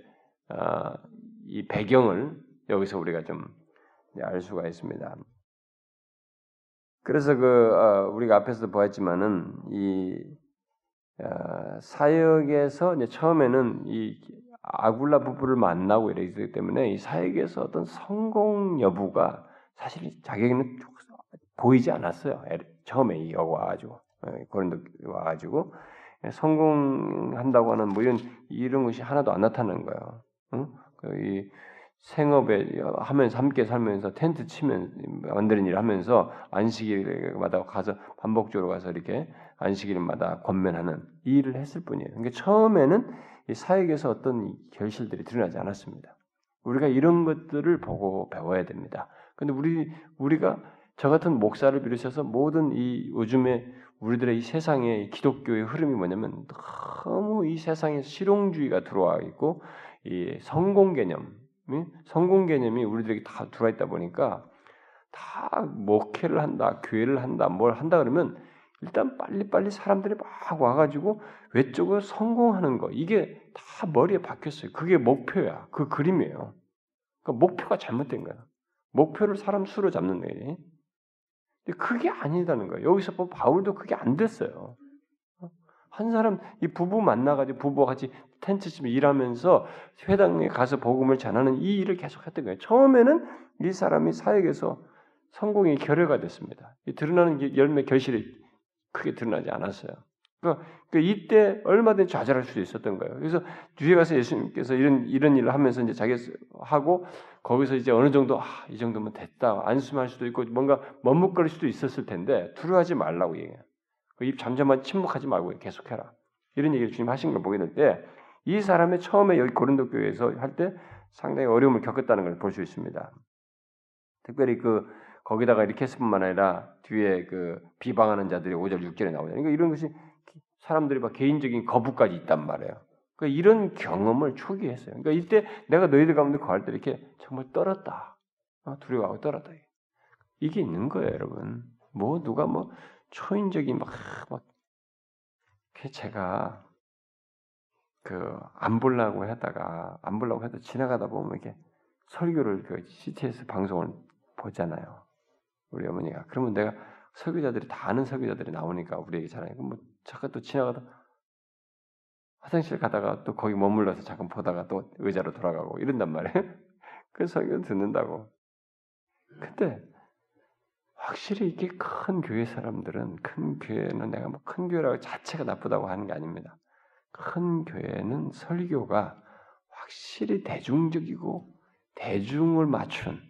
어, 이 배경을 여기서 우리가 좀 알 수가 있습니다. 그래서 그 어, 우리가 앞에서도 보았지만은 이 어, 사역에서 이제 처음에는 이 아굴라 부부를 만나고 이러기 때문에 이 사역에서 어떤 성공 여부가 사실 자기에게는 보이지 않았어요. 처음에 이 여고 와가지고 어, 고린도 와가지고 성공한다고 하는 뭐 이런 이런 것이 하나도 안 나타나는 거예요. 응? 그이 생업에 하면서 함께 살면서 텐트 치면 만드는 일을 하면서 안식일마다 가서 반복적으로 가서 이렇게 안식일마다 권면하는 이 일을 했을 뿐이에요. 그러니까 처음에는 이 사역에서 어떤 결실들이 드러나지 않았습니다. 우리가 이런 것들을 보고 배워야 됩니다. 근데 우리 우리가 저 같은 목사를 비롯해서 모든 이 요즘에 우리들의 이 세상의 기독교의 흐름이 뭐냐면 너무 이 세상에 실용주의가 들어와 있고 이 성공 개념, 성공 개념이 우리들에게 다 들어와 있다 보니까 다 목회를 한다, 교회를 한다, 뭘 한다 그러면 일단 빨리빨리 사람들이 막 와가지고 외적으로 성공하는 거 이게 다 머리에 박혔어요. 그게 목표야. 그 그림이에요. 그러니까 목표가 잘못된 거야. 목표를 사람 수로 잡는 거예요. 근데 그게 아니다는 거예요. 여기서 뭐 바울도 그게 안 됐어요. 한 사람 이 부부 만나가지고 부부와 같이 텐트 치며 일하면서 회당에 가서 복음을 전하는 이 일을 계속했던 거예요. 처음에는 이 사람이 사역에서 성공의 결여가 됐습니다. 이 드러나는 열매 결실이 크게 드러나지 않았어요. 그러니까 이때 얼마든지 좌절할 수도 있었던 거예요. 그래서 뒤에 가서 예수님께서 이런 이런 일을 하면서 이제 자기 하고 거기서 이제 어느 정도 아, 이 정도면 됐다 안심할 수도 있고 뭔가 머뭇거릴 수도 있었을 텐데 두려워하지 말라고 얘기해요. 그입 잠잠한 침묵하지 말고 계속해라. 이런 얘기를 주님 하신 걸 보게 될 때 이 사람의 처음에 여기 고린도 교회에서 할 때 상당히 어려움을 겪었다는 걸 볼 수 있습니다. 특별히 그 거기다가 이렇게 했을 뿐만 아니라 뒤에 그 비방하는 자들이 5절 6절에 나오잖아요. 그러니까 이런 것이 사람들이 막 개인적인 거부까지 있단 말이에요. 그러니까 이런 경험을 초기 했어요. 그러니까 이때 내가 너희들 가운데 거할 때 이렇게 정말 떨었다. 어, 두려워하고 떨었다. 이게 있는 거예요, 여러분. 뭐 누가 뭐 초인적인 막, 막 제가 그안 보려고 하다가 안 보려고 해도 지나가다 보면 이렇게 설교를 그 CTS 방송을 보잖아요. 우리 어머니가 그러면 내가 설교자들이 다 아는 설교자들이 나오니까 우리에게 잘하니까 뭐 잠깐 또 지나가다 화장실 가다가 또 거기 머물러서 잠깐 보다가 또 의자로 돌아가고 이런단 말이에요. *laughs* 그 설교 듣는다고. 근데 확실히 이게 큰 교회 사람들은 큰 교회는 내가 뭐 큰 교회라고 자체가 나쁘다고 하는 게 아닙니다. 큰 교회는 설교가 확실히 대중적이고 대중을 맞춘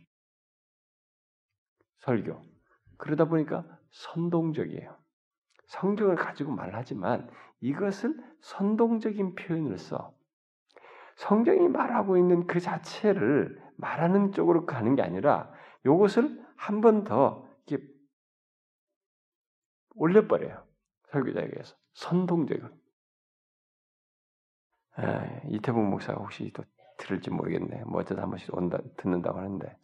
설교. 그러다 보니까 선동적이에요. 성경을 가지고 말하지만 이것을 선동적인 써. 성경이 말하고 있는 그 자체를 말하는 쪽으로 가는 게 아니라 이것을 한 번더 이렇게 올려버려요. 설교자에게서. 선동적으로. 아, 이태봉 목사가 혹시 또 들을지 모르겠네. 뭐 어쩌다 한 번씩 온다, 듣는다고 하는데.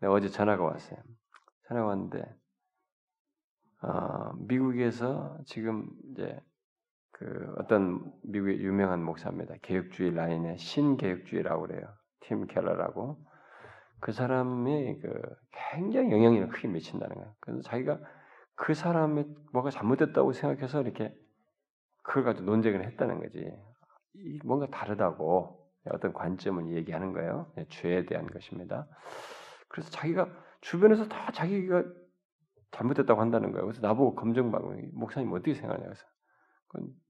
내가 어제 전화가 왔어요. 전화가 왔는데, 어, 미국에서 지금 이제 그 어떤 미국의 유명한 목사입니다. 개혁주의 라인의 신개혁주의라고 그래요. 팀 켈러라고. 그 사람이 그 굉장히 영향력을 크게 미친다는 거예요. 그래서 자기가 그 사람의 뭐가 잘못됐다고 생각해서 이렇게 그걸 가지고 논쟁을 했다는 거지. 뭔가 다르다고 어떤 관점을 얘기하는 거예요. 죄에 대한 것입니다. 그래서 자기가 주변에서 다 자기가 잘못됐다고 한다는 거예요. 그래서 나보고 검증받고 목사님 어떻게 생각하냐 그래서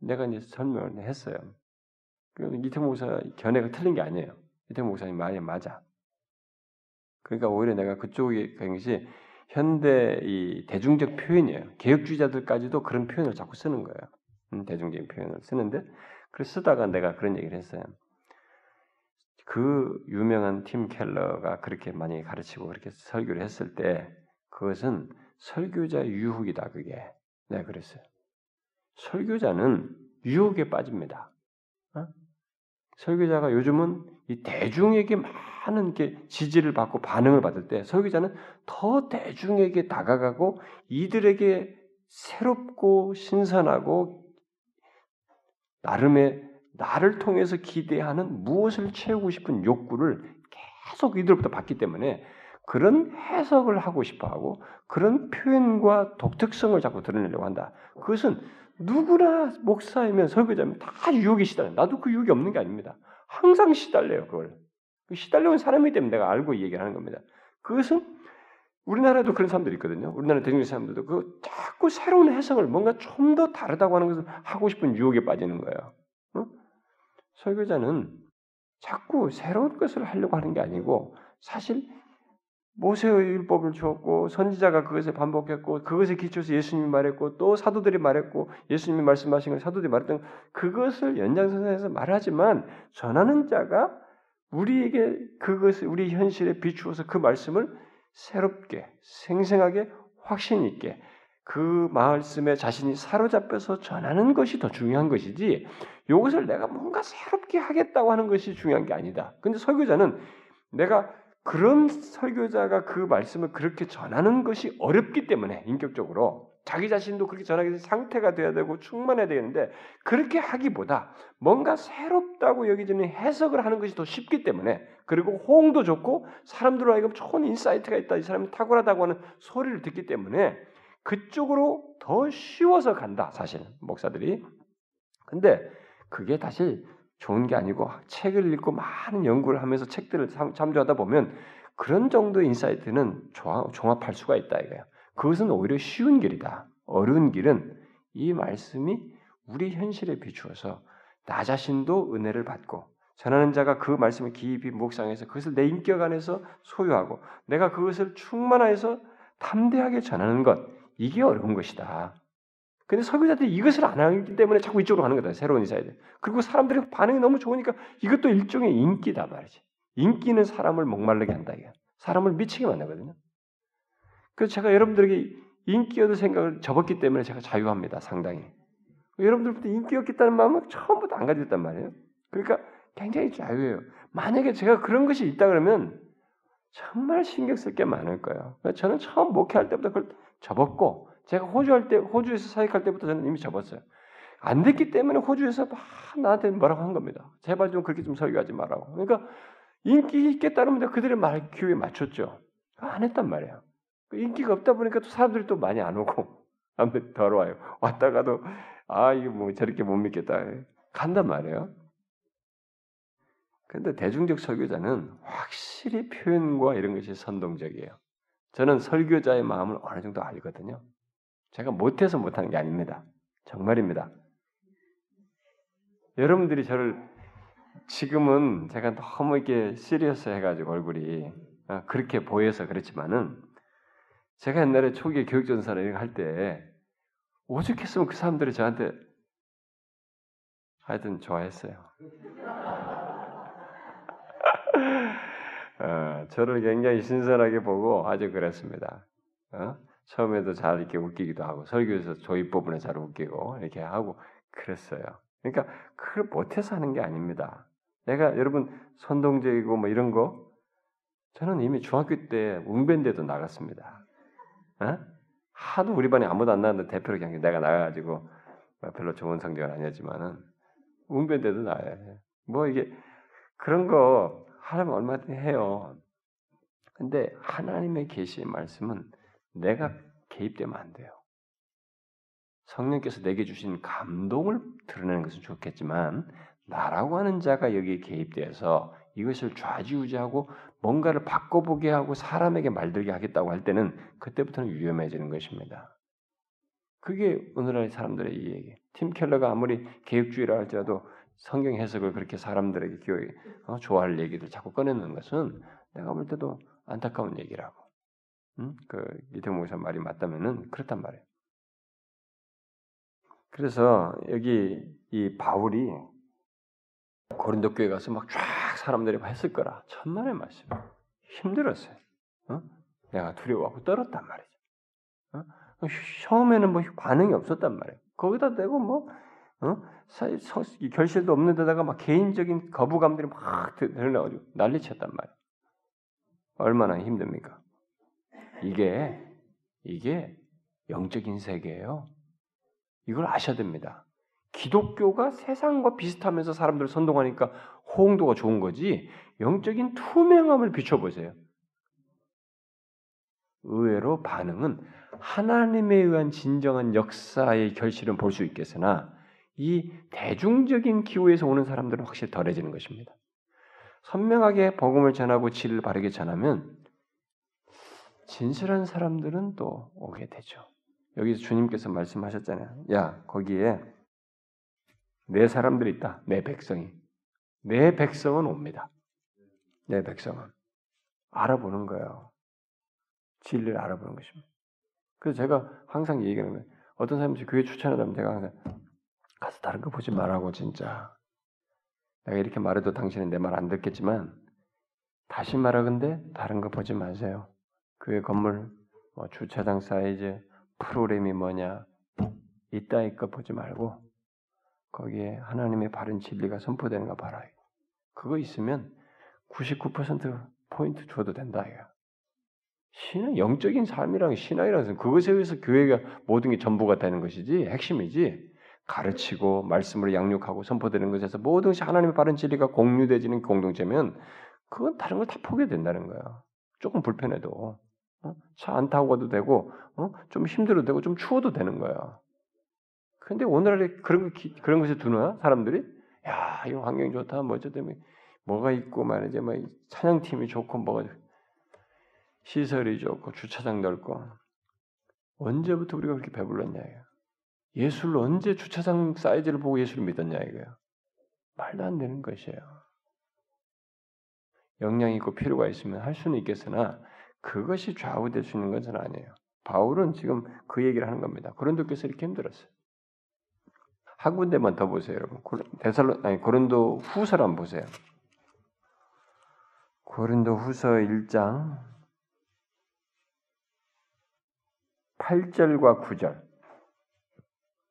내가 이제 설명을 했어요. 이태모 목사 견해가 틀린 게 아니에요. 이태모 목사님 말이 맞아. 그러니까 오히려 내가 그쪽에 간 것이 현대 이 대중적 표현이에요. 개혁주의자들까지도 그런 표현을 자꾸 쓰는 거예요. 음, 대중적인 표현을 쓰는데 그 쓰다가 내가 그런 얘기를 했어요. 그 유명한 팀 켈러가 그렇게 많이 가르치고 그렇게 설교를 했을 때 그것은 설교자 유혹이다 그게. 네, 그랬어요. 설교자는 유혹에 빠집니다. 어? 설교자가 요즘은 이 대중에게 많은 게 지지를 받고 반응을 받을 때 설교자는 더 대중에게 다가가고 이들에게 새롭고 신선하고 나름의 나를 통해서 기대하는 무엇을 채우고 싶은 욕구를 계속 이들로부터 받기 때문에 그런 해석을 하고 싶어 하고 그런 표현과 독특성을 자꾸 드러내려고 한다. 그것은 누구나 목사이면 설교자면 다 유혹에 시달려. 나도 그 유혹이 없는 게 아닙니다. 항상 시달려요, 그걸. 그 시달려온 사람이기 때문에 내가 알고 얘기하는 겁니다. 그것은 우리나라도 그런 사람들이 있거든요. 우리나라 대중의 사람들도 그 자꾸 새로운 해석을 뭔가 좀 더 다르다고 하는 것을 하고 싶은 유혹에 빠지는 거예요. 어? 설교자는 자꾸 새로운 것을 하려고 하는 게 아니고 사실 모세의 율법을 주었고 선지자가 그것을 반복했고 그것에 기초해서 예수님이 말했고 또 사도들이 말했고 예수님이 말씀하신 걸 사도들이 말했던 그것을 연장선상에서 말하지만 전하는 자가 우리에게 그것을 우리 현실에 비추어서 그 말씀을 새롭게 생생하게 확신 있게 그 말씀에 자신이 사로잡혀서 전하는 것이 더 중요한 것이지 이것을 내가 뭔가 새롭게 하겠다고 하는 것이 중요한 게 아니다. 근데 설교자는 내가 그런 설교자가 그 말씀을 그렇게 전하는 것이 어렵기 때문에 인격적으로 자기 자신도 그렇게 전하기 위해서 상태가 돼야 되고 충만해야 되는데 그렇게 하기보다 뭔가 새롭다고 여기지는 해석을 하는 것이 더 쉽기 때문에 그리고 호응도 좋고 사람들로 하여금 좋은 insight가 있다 이 사람이 탁월하다고 하는 소리를 듣기 때문에 그쪽으로 더 쉬워서 간다 사실은 목사들이. 근데 그게 사실 좋은 게 아니고 책을 읽고 많은 연구를 하면서 책들을 참조하다 보면 그런 정도의 insight는 종합할 수가 있다 이거예요. 그것은 오히려 쉬운 길이다. 어려운 길은 이 말씀이 우리 현실에 비추어서 나 자신도 은혜를 받고 전하는 자가 그 말씀을 깊이 묵상해서 그것을 내 인격 안에서 소유하고 내가 그것을 충만하여서 담대하게 전하는 것 이게 어려운 것이다. 근데 설교자들이 이것을 안 하기 때문에 자꾸 이쪽으로 가는 거다. 새로운 인사이들. 그리고 사람들의 반응이 너무 좋으니까 이것도 일종의 인기다 말이지. 인기는 사람을 목마르게 한다. 이게. 사람을 미치게 만나거든요. 그래서 제가 여러분들에게 인기여도 생각을 접었기 때문에 제가 자유합니다. 상당히. 여러분들부터 인기였겠다는 마음은 처음부터 안 가졌단 말이에요. 그러니까 굉장히 자유해요. 만약에 제가 그런 것이 있다 그러면 정말 신경 쓸 게 많을 거예요. 저는 처음 목회할 때부터 그걸 접었고 제가 호주 할 때, 호주에서 사역할 때부터 저는 이미 접었어요. 안 됐기 때문에 호주에서 막 나한테 뭐라고 한 겁니다. 제발 좀 그렇게 좀 설교하지 말라고. 그러니까 인기 있게 따르면 그들의 말 기호에 맞췄죠. 안 했단 말이에요. 그 인기가 없다 보니까 또 사람들이 또 많이 안 오고 *laughs* 아무튼 더러워요. 왔다가도 아 이게 뭐 저렇게 못 믿겠다 간단 말이에요. 근데 대중적 설교자는 확실히 표현과 이런 것이 선동적이에요. 저는 설교자의 마음을 어느 정도 알거든요. 제가 못해서 못하는 게 아닙니다. 정말입니다. 여러분들이 저를 지금은 제가 너무 이렇게 시리어스 해가지고 얼굴이 어, 그렇게 보여서 그렇지만은 제가 옛날에 초기 교육전사를 할때 오죽했으면 그 사람들이 저한테 하여튼 좋아했어요. *laughs* 어, 저를 굉장히 신선하게 보고 아주 그랬습니다. 어? 처음에도 잘 이렇게 웃기기도 하고 설교에서 조입 부분에 잘 웃기고 이렇게 하고 그랬어요. 그러니까 그걸 못해서 하는 게 아닙니다. 내가 여러분 선동적이고 뭐 이런 거 저는 이미 중학교 때 웅변대도 나갔습니다. 어? 하도 우리 반에 아무도 안 나왔는데 대표로 그냥 내가 나가가지고 뭐 별로 좋은 성적은 아니었지만은 웅변대도 나요. 뭐 이게 그런 거 하려면 얼마든지 해요. 근데 하나님의 계시의 말씀은 내가 개입되면 안 돼요. 성령께서 내게 주신 감동을 드러내는 것은 좋겠지만 나라고 하는 자가 여기에 개입되어서 이것을 좌지우지하고 뭔가를 바꿔보게 하고 사람에게 말들게 하겠다고 할 때는 그때부터는 위험해지는 것입니다. 그게 오늘날 사람들의 이 얘기. 팀 켈러가 아무리 개혁주의라 할지라도 성경 해석을 그렇게 사람들에게 교회 어, 좋아할 얘기를 자꾸 꺼내는 것은 내가 볼 때도 안타까운 얘기라고. 음? 그 이태용 목사 말이 맞다면은 그렇단 말이에요. 그래서 여기 이 바울이 고린도 교회 가서 막 쫙 사람들이 했을 거라 천만의 말씀. 힘들었어요. 어? 내가 두려워하고 떨었단 말이죠. 어? 처음에는 뭐 반응이 없었단 말이에요. 거기다 대고 뭐 어? 결실도 없는 데다가 막 개인적인 거부감들이 막 드러나가지고 난리쳤단 말이에요. 얼마나 힘듭니까? 이게 이게 영적인 세계예요. 이걸 아셔야 됩니다. 기독교가 세상과 비슷하면서 사람들을 선동하니까 호응도가 좋은 거지 영적인 투명함을 비춰보세요. 의외로 반응은 하나님에 의한 진정한 역사의 결실은 볼 수 있겠으나 이 대중적인 기호에서 오는 사람들은 확실히 덜해지는 것입니다. 선명하게 복음을 전하고 진리를 바르게 전하면 진실한 사람들은 또 오게 되죠. 여기서 주님께서 말씀하셨잖아요. 야, 거기에 내 사람들이 있다. 내 백성이. 내 백성은 옵니다. 내 백성은. 알아보는 거예요. 진리를 알아보는 것입니다. 그래서 제가 항상 얘기하는 거예요. 어떤 사람이 교회 추천하자면 제가 항상 가서 다른 거 보지 말라고 진짜. 내가 이렇게 말해도 당신은 내 말 안 듣겠지만 다시 말하건대 다른 거 보지 마세요. 교회 건물 뭐 주차장 사이즈 프로그램이 뭐냐 이따위 거 보지 말고 거기에 하나님의 바른 진리가 선포되는 거 봐라. 그거 있으면 99% 포인트 줘도 된다. 이거. 신은 영적인 삶이랑 신앙이라는 그것에 의해서 교회가 모든 게 전부가 되는 것이지 핵심이지 가르치고 말씀으로 양육하고 선포되는 것에서 모든 것이 하나님의 바른 진리가 공유되지는 공동체면 그건 다른 걸 다 포기된다는 거야. 조금 불편해도 어? 차 안 타고 가도 되고 어? 좀 힘들어도 되고 좀 추워도 되는 거야. 근데 오늘날에 그런 거 그런 것에 두나 사람들이 야 이거 환경 좋다 뭐 어쩌면 뭐가 있고 말이지 뭐 찬양팀이 좋고 뭐가 시설이 좋고 주차장 넓고 언제부터 우리가 그렇게 배불렀냐 이거 예수를 언제 주차장 사이즈를 보고 예수를 믿었냐 이거야 말도 안 되는 것이에요. 역량이 있고 필요가 있으면 할 수는 있겠으나 그것이 좌우될 수 있는 것은 아니에요. 바울은 지금 그 얘기를 하는 겁니다. 고린도께서 이렇게 힘들었어요. 한 군데만 더 보세요, 여러분. 데살로 아니 고린도 후서를 한번 보세요. 고린도 후서 1장 8절과 9절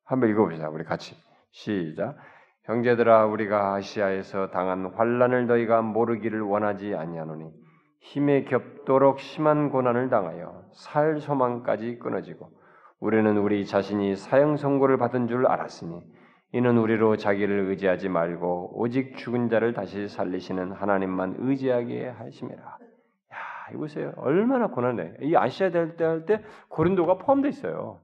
한번 읽어보자. 우리 같이 시작. 형제들아 우리가 아시아에서 당한 환란을 너희가 모르기를 원하지 아니하노니 힘에 겹도록 심한 고난을 당하여 살 소망까지 끊어지고 우리는 우리 자신이 사형 선고를 받은 줄 알았으니 이는 우리로 자기를 의지하지 말고 오직 죽은 자를 다시 살리시는 하나님만 의지하게 하심이라. 야, 이 보세요. 얼마나 고난해. 이 아시아 될 때 할 때 고린도가 포함되어 있어요.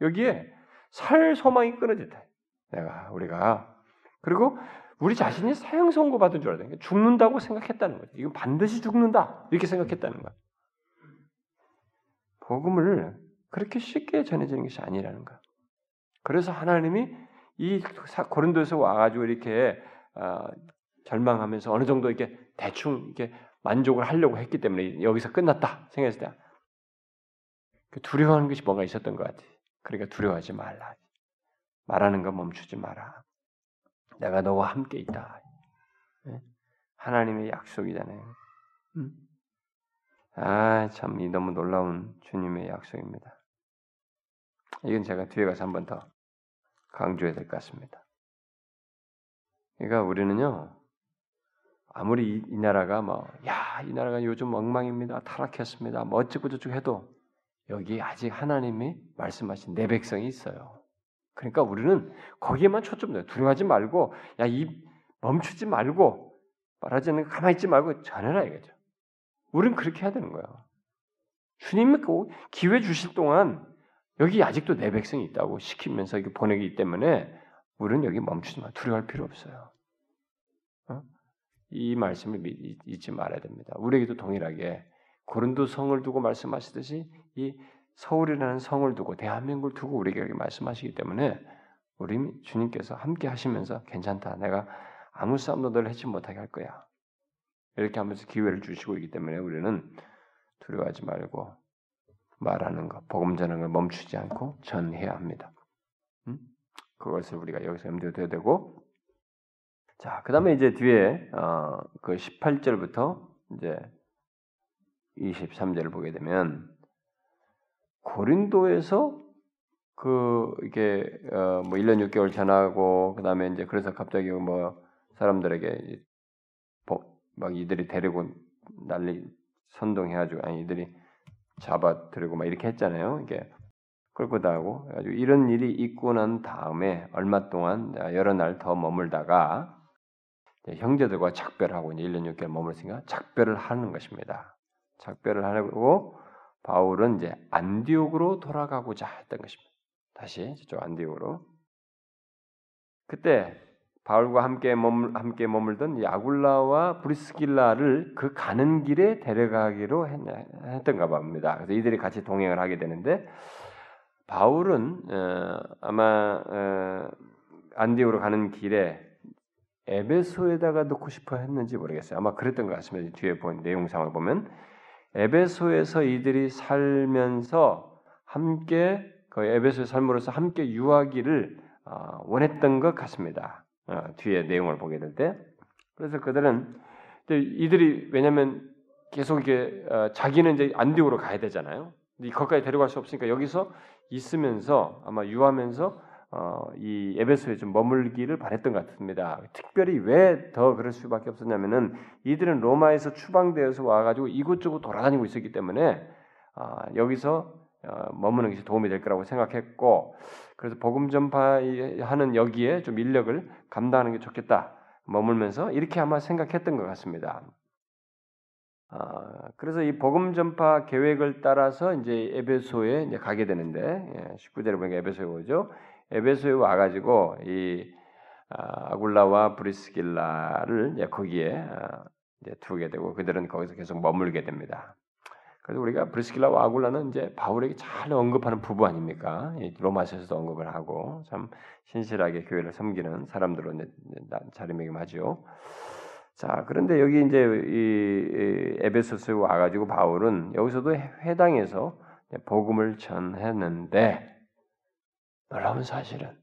여기에 살 소망이 끊어졌다. 내가 우리가 그리고 우리 자신이 사형 선고 받은 줄 알았다. 죽는다고 생각했다는 거죠. 이건 반드시 죽는다 이렇게 생각했다는 거야. 복음을 그렇게 쉽게 전해지는 것이 아니라는 거야. 그래서 하나님이 이 고린도에서 와가지고 이렇게 어, 절망하면서 어느 정도 이렇게 대충 이렇게 만족을 하려고 했기 때문에 여기서 끝났다 생각했을 때그 두려워하는 것이 뭔가 있었던 것 같아. 그러니까 두려워하지 말라. 말하는 거 멈추지 마라. 내가 너와 함께 있다. 네? 하나님의 약속이잖아요. 음? 아, 참, 이 너무 놀라운 주님의 약속입니다. 이건 제가 뒤에 가서 한 번 더 강조해야 될 것 같습니다. 그러니까 우리는요, 아무리 이, 이 나라가 뭐, 야, 이 나라가 요즘 엉망입니다. 타락했습니다. 뭐 어쩌고저쩌고 해도 여기 아직 하나님이 말씀하신 내 백성이 있어요. 그러니까 우리는 거기에만 초점돼요. 두려워하지 말고 야 이 멈추지 말고 않는 가만히 있지 말고 전해라 이거죠. 우리는 그렇게 해야 되는 거야. 주님이 그 기회 주실 동안 여기 아직도 내 백성이 있다고 시키면서 이렇게 보내기 때문에 우리는 여기 멈추지 마. 두려워할 필요 없어요. 어? 이 말씀을 잊지 말아야 됩니다. 우리에게도 동일하게 고린도 성을 두고 말씀하시듯이 이 서울이라는 성을 두고 대한민국을 두고 우리에게 말씀하시기 때문에 우리 주님께서 함께 하시면서 괜찮다. 내가 아무 싸움도 널 해치 못하게 할 거야. 이렇게 하면서 기회를 주시고 있기 때문에 우리는 두려워하지 말고 말하는 것, 복음 전하는 걸 멈추지 않고 전해야 합니다. 음? 그것을 우리가 여기서 염두에 둬야 되고 자, 그다음에 이제 뒤에 어, 그 18절부터 이제 23절을 보게 되면 고린도에서 그 이게 어 뭐 1년 6개월 전하고 그다음에 이제 그래서 갑자기 뭐 사람들에게 막 이들이 데리고 난리 선동해 가지고 아니 이들이 잡아 들고 막 이렇게 했잖아요. 이게 끌고 다하고 아주 이런 일이 있고 난 다음에 얼마 동안 여러 날 더 머물다가 형제들과 작별하고 이제 1년 6개월 머물으니까 작별을 하는 것입니다. 작별을 하고 바울은 이제 안디옥으로 돌아가고자 했던 것입니다. 다시 저쪽 안디옥으로. 그때 바울과 함께 머물 함께 머물던 야굴라와 브리스길라를 그 가는 길에 데려가기로 했 던가 봅니다. 그래서 이들이 같이 동행을 하게 되는데 바울은 어, 아마 어, 안디옥으로 가는 길에 에베소에다가 놓고 싶어 했는지 모르겠어요. 아마 그랬던 것 같습니다. 뒤에 본 내용상을 보면 에베소에서 이들이 살면서 함께 그 에베소의 삶으로서 함께 유하기를 어, 원했던 것 같습니다. 어, 뒤에 내용을 보게 될 때. 그래서 그들은 이들이 왜냐하면 계속 이게 어, 자기는 이제 안디오로 가야 되잖아요. 거기까지 데려갈 수 없으니까 여기서 있으면서 아마 유하면서 어, 이 에베소에 좀 머물기를 바랬던 것 같습니다. 특별히 왜 더 그럴 수밖에 없었냐면은 이들은 로마에서 추방되어서 와가지고 이곳저곳 돌아다니고 있었기 때문에 어, 여기서 어, 머무는 것이 도움이 될 거라고 생각했고 그래서 복음 전파하는 여기에 좀 인력을 감당하는 게 좋겠다 머물면서 이렇게 아마 생각했던 것 같습니다. 어, 그래서 이 복음 전파 계획을 따라서 이제 에베소에 이제 가게 되는데 예, 19절에 보니까 에베소에 오죠. 에베소에 와가지고 이 아, 아굴라와 브리스길라를 거기에 아, 두게 되고 그들은 거기서 계속 머물게 됩니다. 그래서 우리가 브리스길라와 아굴라는 이제 바울에게 잘 언급하는 부부 아닙니까? 로마서에서도 언급을 하고 참 신실하게 교회를 섬기는 사람들로 자리매김하죠. 자 그런데 여기 이제 이 에베소스에 와가지고 바울은 여기서도 회당에서 복음을 전했는데 놀라운 사실은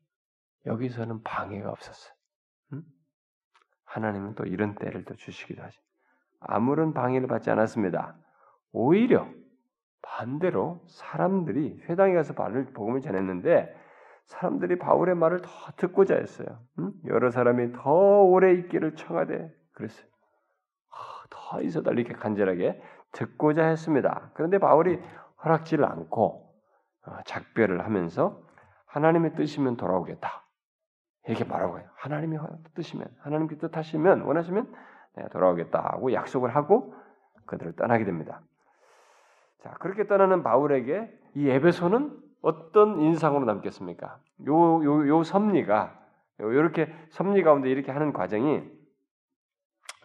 여기서는 방해가 없었어요. 응? 하나님은 또 이런 때를 또 주시기도 하죠. 아무런 방해를 받지 않았습니다. 오히려 반대로 사람들이 회당에 가서 바울 복음을 전했는데 사람들이 바울의 말을 더 듣고자 했어요. 응? 여러 사람이 더 오래 있기를 청하되 그랬어요. 더 있어달라 이렇게 간절하게 듣고자 했습니다. 그런데 바울이 허락지를 않고 어, 작별을 하면서 하나님의 뜻이면 돌아오겠다. 이렇게 말하고 요 하나님이 뜻이면 하나님께 뜻하시면 원하시면 내가 돌아오겠다 하고 약속을 하고 그들을 떠나게 됩니다. 자 그렇게 떠나는 바울에게 이 에베소는 어떤 인상으로 남겠습니까? 요 요 요 섭리가 이렇게 섭리 가운데 이렇게 하는 과정이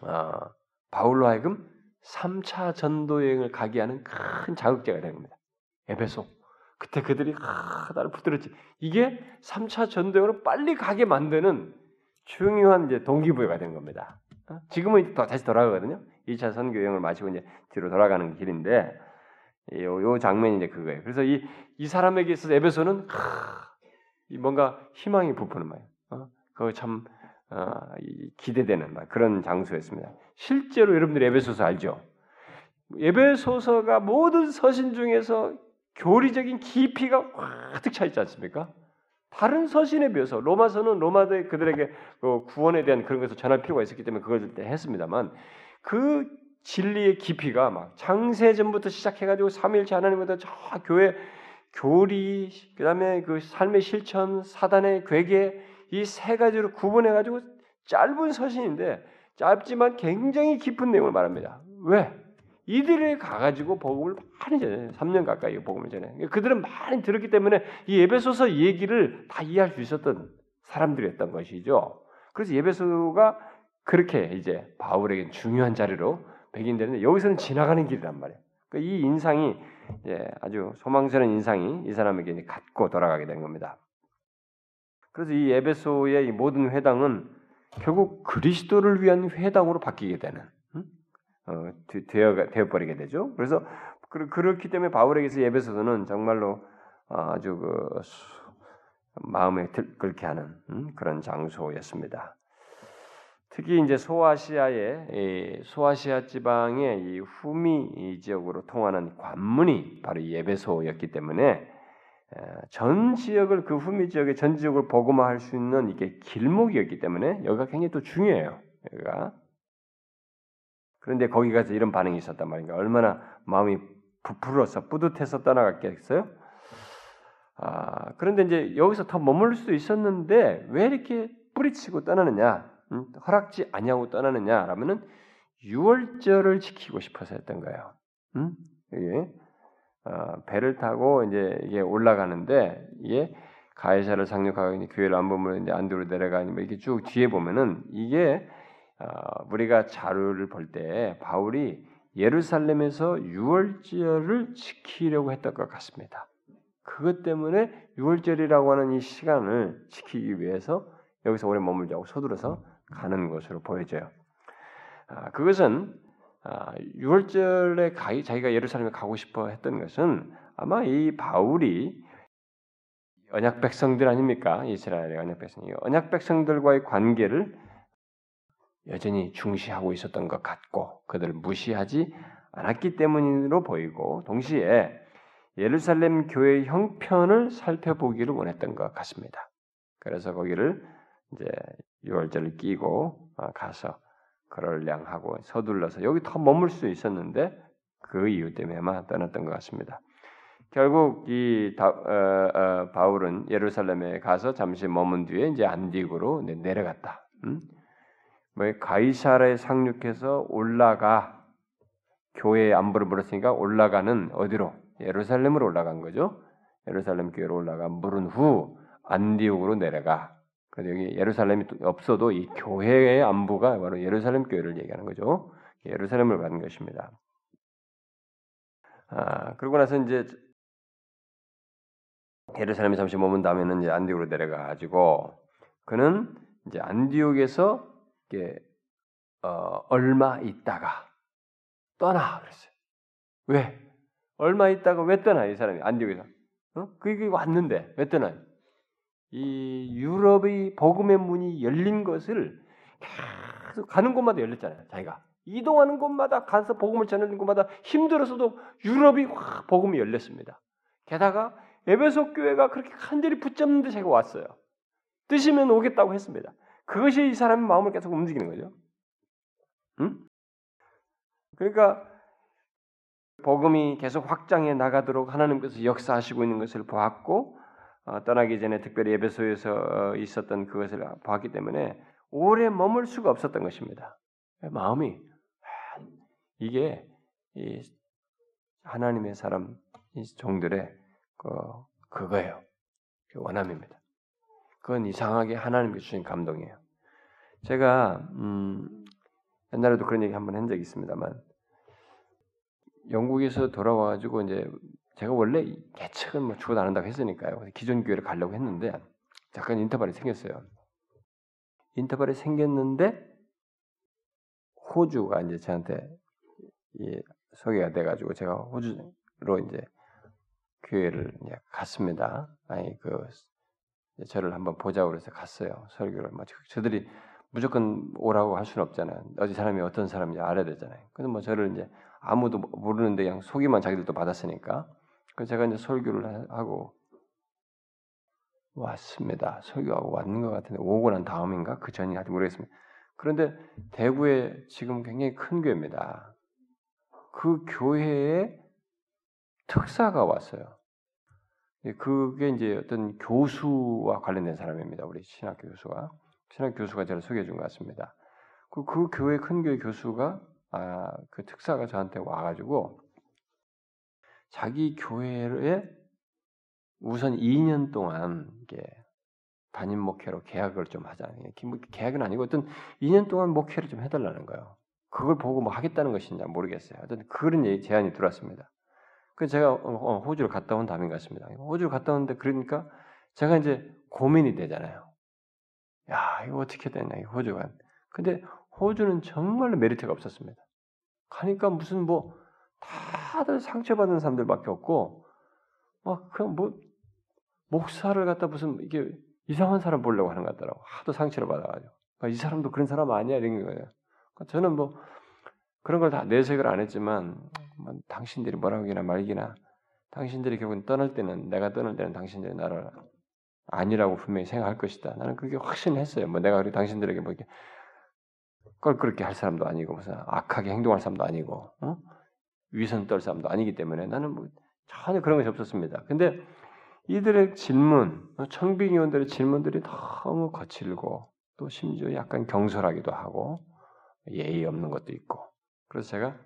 어, 바울로 하여금 3차 전도 여행을 가게 하는 큰 자극제가 겁니다. 에베소. 그때 그들이 아, 나를 붙들었지. 이게 3차 전도여행으로 빨리 가게 만드는 중요한 이제 동기부여가 된 겁니다. 어? 지금은 또 다시 돌아가거든요. 2차 선교 여행을 마치고 이제 뒤로 돌아가는 길인데 요, 요 장면이 이제 그거예요. 그래서 이, 이 사람에게 있어서 에베소는 하, 뭔가 희망이 부푸는 말이에요. 어? 그거 참 어, 기대되는 말, 그런 장소였습니다. 실제로 여러분들이 에베소서 알죠? 에베소서가 모든 서신 중에서 교리적인 깊이가 확득 차 있지 않습니까? 다른 서신에 비해서 로마서는 로마들 그들에게 그 구원에 대한 그런 것을 전할 필요가 있었기 때문에 그걸 때 했습니다만 그 진리의 깊이가 막 창세전부터 시작해가지고 삼일체 하나님보다 저 교회 교리 그다음에 그 삶의 실천 사단의 괴계 이 세 가지로 구분해가지고 짧은 서신인데 짧지만 굉장히 깊은 내용을 말합니다. 왜? 이들이 가가지고 복음을 많이 전해 3년 가까이 복음을 전해. 그들은 많이 들었기 때문에 이 예배소서 얘기를 다 이해할 수 있었던 사람들이었던 것이죠. 그래서 예배소가 그렇게 이제 바울에게 중요한 자리로 백인되는데 여기서는 지나가는 길이란 말이에요. 그러니까 이 인상이 아주 소망스러운 인상이 이 사람에게 갖고 돌아가게 된 겁니다. 그래서 이 에베소의 이 모든 회당은 결국 그리스도를 위한 회당으로 바뀌게 되는 어, 되어 되어 버리게 되죠. 그래서 그렇기 때문에 바울에게서 예배소서는 정말로 아주 그 마음에 들끓게 하는 음, 그런 장소였습니다. 특히 이제 소아시아의 소아시아 지방의 이 후미 지역으로 통하는 관문이 바로 예배소였기 때문에 전 지역을 그 후미 지역의 전 지역을 복음화할 수 있는 이게 길목이었기 때문에 여기가 굉장히 또 중요해요. 여기가 그런데 거기 가서 이런 반응이 있었단 말인가. 얼마나 마음이 부풀어서 뿌듯해서 떠나갔겠어요? 아, 그런데 이제 여기서 더 머물 수도 있었는데 왜 이렇게 뿌리치고 떠나느냐? 음, 허락지 아니하고 떠나느냐라면은 유월절을 지키고 싶어서 했던 거예요. 음? 이게 어, 배를 타고 이제 이게 올라가는데 이게 가해사를 상륙하고 교회를 안 보면 이제 안도로 내려가니 뭐 이렇게 쭉 뒤에 보면은 이게 어, 우리가 자료를 볼 때 바울이 예루살렘에서 유월절을 지키려고 했던 것 같습니다. 그것 때문에 유월절이라고 하는 이 시간을 지키기 위해서 여기서 오래 머물자고 서둘러서 가는 것으로 보여져요. 아, 그것은 아, 유월절에 가, 자기가 예루살렘에 가고 싶어 했던 것은 아마 이 바울이 언약 백성들 아닙니까? 이스라엘의 언약 백성. 언약 백성들과의 관계를 여전히 중시하고 있었던 것 같고 그들을 무시하지 않았기 때문으로 보이고 동시에 예루살렘 교회 형편을 살펴보기를 원했던 것 같습니다. 그래서 거기를 이제 유월절을 끼고 어, 가서 그럴량하고 서둘러서 여기 더 머물 수 있었는데 그 이유 때문에 아마 떠났던 것 같습니다. 결국 이 다, 어, 어, 바울은 예루살렘에 가서 잠시 머문 뒤에 이제 안디고로 내려갔다. 음? 뭐 가이사라에 상륙해서 올라가 교회의 안부를 물었으니까 올라가는 어디로 예루살렘으로 올라간 거죠. 예루살렘 교회로 올라가 물은 후 안디옥으로 내려가. 그래서 여기 예루살렘이 없어도 이 교회의 안부가 바로 예루살렘 교회를 얘기하는 거죠. 예루살렘을 가는 것입니다. 아, 그러고 나서 이제 예루살렘에 잠시 머문 다음에는 이제 안디옥으로 내려가 가지고 그는 이제 안디옥에서 이게 어, 얼마 있다가 떠나 그랬어요. 왜? 얼마 있다가 왜 떠나 이 사람이 안디옥에서? 어? 그게 왔는데 왜 떠나? 이 유럽의 복음의 문이 열린 것을 계속 가는 곳마다 열렸잖아요. 자기가 이동하는 곳마다 가서 복음을 전하는 곳마다 힘들어서도 유럽이 확 복음이 열렸습니다. 게다가 에베소 교회가 그렇게 간절히 붙잡는데 제가 왔어요. 뜨시면 오겠다고 했습니다. 그것이 이 사람의 마음을 계속 움직이는 거죠. 응? 그러니까 복음이 계속 확장해 나가도록 하나님께서 역사하시고 있는 것을 보았고 어, 떠나기 전에 특별히 에베소에서 어, 있었던 그것을 보았기 때문에 오래 머물 수가 없었던 것입니다. 마음이 이게 하나님의 사람 종들의 그 그거예요. 그 원함입니다. 그건 이상하게 하나님께 주신 감동이에요. 제가 음, 옛날에도 그런 얘기 한번 한 적이 있습니다만 영국에서 돌아와가지고 이제 제가 원래 예측은 뭐 죽어도 안 한다고 했으니까요. 기존 교회를 가려고 했는데 잠깐 인터벌이 생겼어요. 인터벌이 생겼는데 호주가 이제 저한테 소개가 돼가지고 제가 호주로 이제 교회를 이제 갔습니다. 아니 그 저를 한번 보자고 그래서 갔어요. 설교를 뭐 저들이 무조건 오라고 할 수는 없잖아요. 어디 사람이 어떤 사람인지 알아야 되잖아요. 그래서 뭐 저를 이제 아무도 모르는데 그냥 소개만 자기들도 받았으니까. 그래서 제가 이제 설교를 하고 왔습니다. 설교하고 왔는 것 같은데 오고 난 다음인가 그 전이 하여튼 모르겠습니다. 그런데 대구에 지금 굉장히 큰 교회입니다. 그 교회에 특사가 왔어요. 그게 이제 어떤 교수와 관련된 사람입니다. 우리 신학 교수가 신학 교수가 저를 소개해 준 것 같습니다. 그, 그 교회 큰 교회 교수가 아, 그 특사가 저한테 와가지고 자기 교회에 우선 2년 동안 이게 담임 목회로 계약을 좀 하자. 계약은 아니고 어떤 2년 동안 목회를 좀 해달라는 거예요. 그걸 보고 뭐 하겠다는 것인지 모르겠어요. 어떤 그런 제안이 들어왔습니다. 그래서 제가 어, 어, 호주를 갔다 온 다음인 것 같습니다. 호주를 갔다 왔는데 그러니까 제가 이제 고민이 되잖아요. 야 이거 어떻게 되냐 이 호주가. 근데 호주는 정말로 메리트가 없었습니다. 가니까 무슨 뭐 다들 상처받은 사람들밖에 없고 막 그냥 뭐 목사를 갖다 무슨 이게 이상한 사람 보려고 하는 것 같더라고. 하도 상처를 받아가지고. 그러니까 이 사람도 그런 사람 아니야 이런 거예요. 그러니까 저는 뭐 그런 걸 다 내색을 안 했지만 뭐 당신들이 뭐라고 하기나 말기나 당신들이 결국은 떠날 때는 내가 떠날 때는 당신들이 나를 아니라고 분명히 생각할 것이다. 나는 그게 확신했어요. 뭐 내가 우리 당신들에게 뭐 이렇게 껄끄럽게 할 사람도 아니고 무슨 악하게 행동할 사람도 아니고 어? 위선 떨 사람도 아니기 때문에 나는 뭐 전혀 그런 것이 없었습니다. 근데 이들의 질문, 청빙위원들의 질문들이 너무 거칠고 또 심지어 약간 경솔하기도 하고 예의 없는 것도 있고 그래서 제가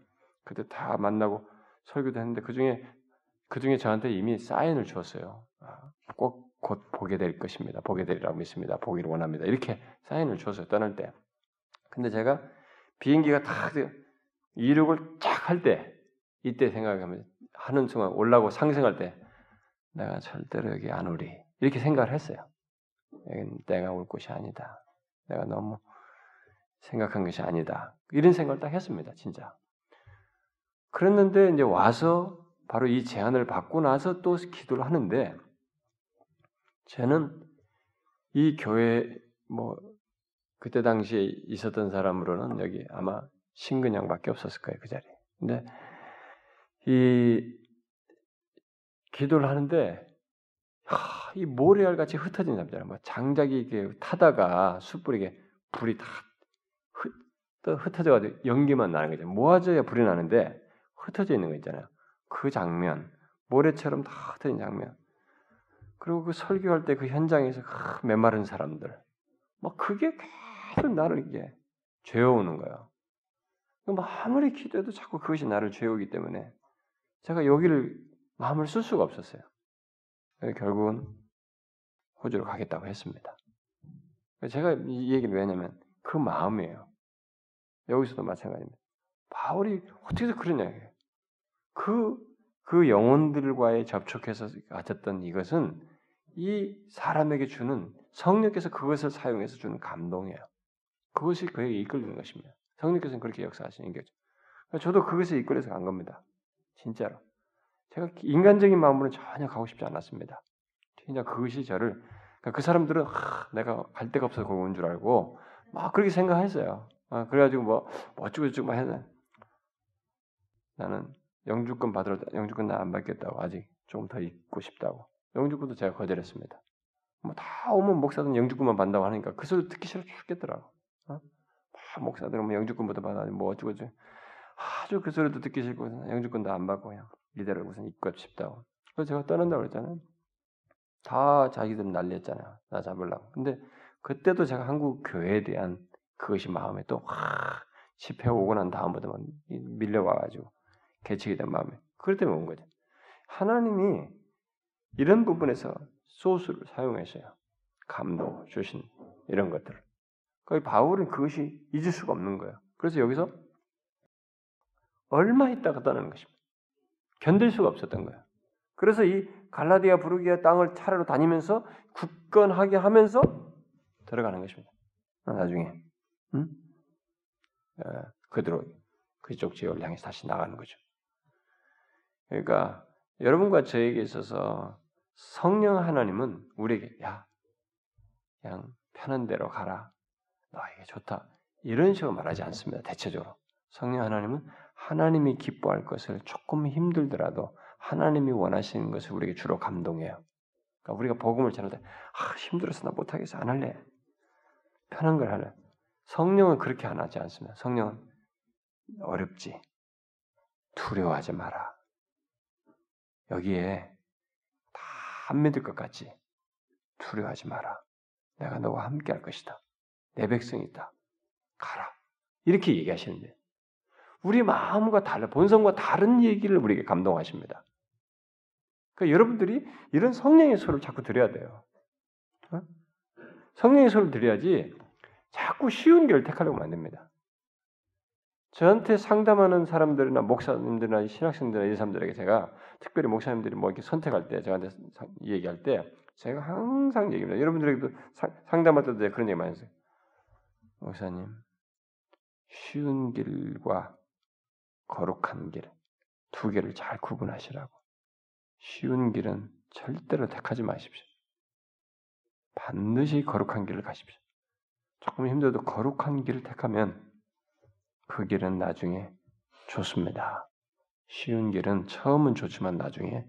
그때 다 만나고 설교도 했는데 그 중에 그 중에 저한테 이미 사인을 줬어요. 아, 꼭곧 보게 될 것입니다. 보게 되리라고 믿습니다. 보기를 원합니다. 이렇게 사인을 줬어요. 떠날 때. 근데 제가 비행기가 다 이륙을 쫙 할 때 이때 생각하면 하는 순간 올라고 상승할 때 내가 절대로 여기 안 오리 이렇게 생각을 했어요. 여기는 내가 올 곳이 아니다. 내가 너무 생각한 것이 아니다. 이런 생각을 딱 했습니다. 진짜. 그랬는데 이제 와서 바로 이 제안을 받고 나서 또 기도를 하는데 저는 이 교회 뭐 그때 당시에 있었던 사람으로는 여기 아마 신근양밖에 없었을 거예요 그 자리. 근데 이 기도를 하는데 하, 이 모래알 같이 흩어진 사람들, 뭐 장작이 이렇게 타다가 숯불이 불이 다또 흩어져가지고 연기만 나는 거죠. 모아져야 불이 나는데 흩어져 있는 거 있잖아요. 그 장면, 모래처럼 다 흩어진 장면. 그리고 그 설교할 때 그 현장에서 그 메마른 사람들, 막 그게 계속 나를 이게 죄어오는 거예요. 뭐 아무리 기도해도 자꾸 그것이 나를 죄우기 때문에 제가 여기를 마음을 쓸 수가 없었어요. 결국은 호주로 가겠다고 했습니다. 제가 이 얘기를 왜냐면 그 마음이에요. 여기서도 마찬가지입니다. 바울이 어떻게 해서 그러냐. 그, 그 영혼들과의 접촉해서 가졌던 이것은 이 사람에게 주는 성령께서 그것을 사용해서 주는 감동이에요. 그것이 그에게 이끌리는 것입니다. 성령께서는 그렇게 역사하시는 거죠. 저도 그것에 이끌려서 간 겁니다. 진짜로. 제가 인간적인 마음으로는 전혀 가고 싶지 않았습니다. 그냥 그것이 저를 그 사람들은 하, 내가 갈 데가 없어서 거기 온 줄 알고 막 그렇게 생각했어요. 아, 그래가지고 뭐, 뭐 어쩌고 저쩌고 막 해서 나는 영주권 받으러 영주권 나 안 받겠다고 아직 조금 더 있고 싶다고 영주권도 제가 거절했습니다. 뭐 다 오면 목사들은 영주권만 받는다고 하니까 그 소리 듣기 싫어 죽겠더라고. 어? 막 목사들은 뭐 영주권부터 받아 뭐 어쩌고 저쩌고 아주 그 소리도 듣기 싫고 영주권도 안 받고 그냥 이대로 우선 입고 싶다고. 그래서 제가 떠난다고 그랬잖아요. 다 자기들은 난리했잖아요. 나 잡으려고. 근데 그때도 제가 한국 교회에 대한 그것이 마음에 또 확 집회 오고 난 다음부터 밀려와가지고 개척이 된 마음에 그럴 때문에 온 거죠. 하나님이 이런 부분에서 소스를 사용해서요. 감동 주신 이런 것들. 거기 바울은 그것이 잊을 수가 없는 거예요. 그래서 여기서 얼마 있다가 떠나는 것입니다. 견딜 수가 없었던 거예요. 그래서 이 갈라디아 부르기아 땅을 차례로 다니면서 굳건하게 하면서 들어가는 것입니다. 나중에 응? 에, 그대로 그쪽 지역을 향해서 다시 나가는 거죠. 그러니까 여러분과 저에게 있어서 성령 하나님은 우리에게 야 그냥 편한 대로 가라 너에게 좋다 이런 식으로 말하지 않습니다. 대체적으로 성령 하나님은 하나님이 기뻐할 것을 조금 힘들더라도 하나님이 원하시는 것을 우리에게 주로 감동해요. 그러니까 우리가 복음을 전할 때 아, 힘들어서 나 못하겠어 안 할래 편한 걸 하래. 성령은 그렇게 안 하지 않습니다. 성령은 어렵지 두려워하지 마라. 여기에 다 안 믿을 것 같지 두려워하지 마라. 내가 너와 함께 할 것이다. 내 백성이 있다. 가라. 이렇게 얘기하시는데 우리 마음과 달라 본성과 다른 얘기를 우리에게 감동하십니다. 그러니까 여러분들이 이런 성령의 소리를 자꾸 들어야 돼요. 어? 성령의 소리를 들어야지 자꾸 쉬운 길을 택하려고 만듭니다. 저한테 상담하는 사람들이나 목사님들이나 신학생들이나 이 사람들에게 제가 특별히 목사님들이 뭐 이렇게 선택할 때 저한테 얘기할 때 제가 항상 얘기합니다. 여러분들에게도 상담할 때도 그런 얘기 많이 했어요. 목사님, 쉬운 길과 거룩한 길, 두 개를 잘 구분하시라고. 쉬운 길은 절대로 택하지 마십시오. 반드시 거룩한 길을 가십시오. 조금 힘들어도 거룩한 길을 택하면 그 길은 나중에 좋습니다. 쉬운 길은 처음은 좋지만 나중에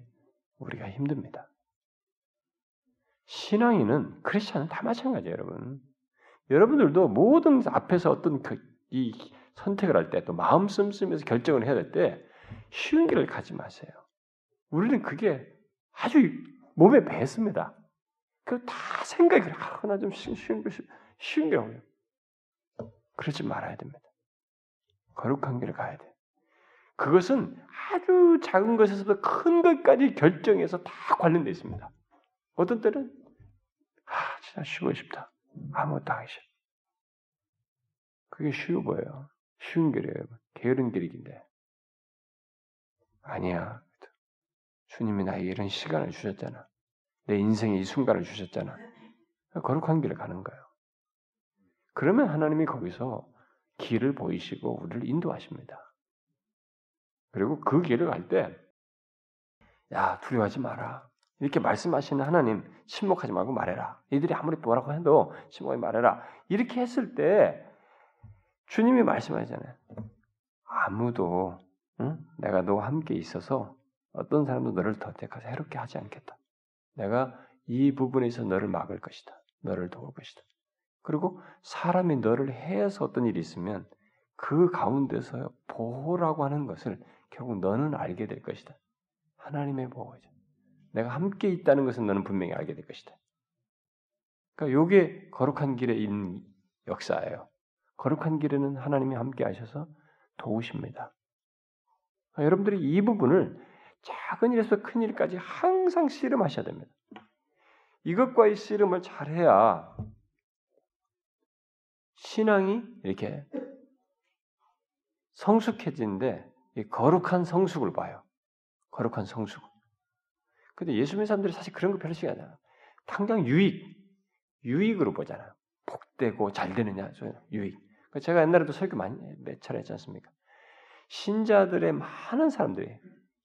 우리가 힘듭니다. 신앙인은 크리스천은 다 마찬가지예요, 여러분. 여러분들도 모든 앞에서 어떤 그, 이 선택을 할 때 또 마음 씀씀에서 결정을 해야 될 때 쉬운 길을 가지 마세요. 우리는 그게 아주 몸에 배습니다. 그다 생각이 하나 좀 쉬운 게 쉬운 게 오요. 그러지 말아야 됩니다. 거룩한 길을 가야 돼. 그것은 아주 작은 것에서부터 큰 것까지 결정해서 다 관련되어 있습니다. 어떤 때는 아 진짜 쉬고 싶다. 아무것도 하기 싫어. 그게 쉬워 보여요. 쉬운 길이에요. 게으른 길이긴데. 아니야. 주님이 나에게 이런 시간을 주셨잖아. 내 인생에 이 순간을 주셨잖아. 거룩한 길을 가는 거예요. 그러면 하나님이 거기서 길을 보이시고 우리를 인도하십니다. 그리고 그 길을 갈 때, 야, 두려워하지 마라. 이렇게 말씀하시는 하나님, 침묵하지 말고 말해라. 이들이 아무리 뭐라고 해도 침묵하지 말해라. 이렇게 했을 때, 주님이 말씀하잖아요. 아무도 응? 내가 너와 함께 있어서 어떤 사람도 너를 더 택하서 해롭게 하지 않겠다. 내가 이 부분에서 너를 막을 것이다. 너를 도울 것이다. 그리고 사람이 너를 해서 어떤 일이 있으면 그 가운데서 보호라고 하는 것을 결국 너는 알게 될 것이다. 하나님의 보호죠. 내가 함께 있다는 것은 너는 분명히 알게 될 것이다. 그러니까 이게 거룩한 길에 있는 역사예요. 거룩한 길에는 하나님이 함께 하셔서 도우십니다. 그러니까 여러분들이 이 부분을 작은 일에서 큰 일까지 항상 씨름하셔야 됩니다. 이것과의 씨름을 잘해야 신앙이 이렇게 성숙해지는데 거룩한 성숙을 봐요. 거룩한 성숙. 근데 예수 믿는 사람들이 사실 그런 거 별로 신경 안 나요. 당장 유익, 유익으로 보잖아요. 복되고 잘 되느냐, 유익. 제가 옛날에도 설교 많이 몇 차례 했지 않습니까? 신자들의 많은 사람들이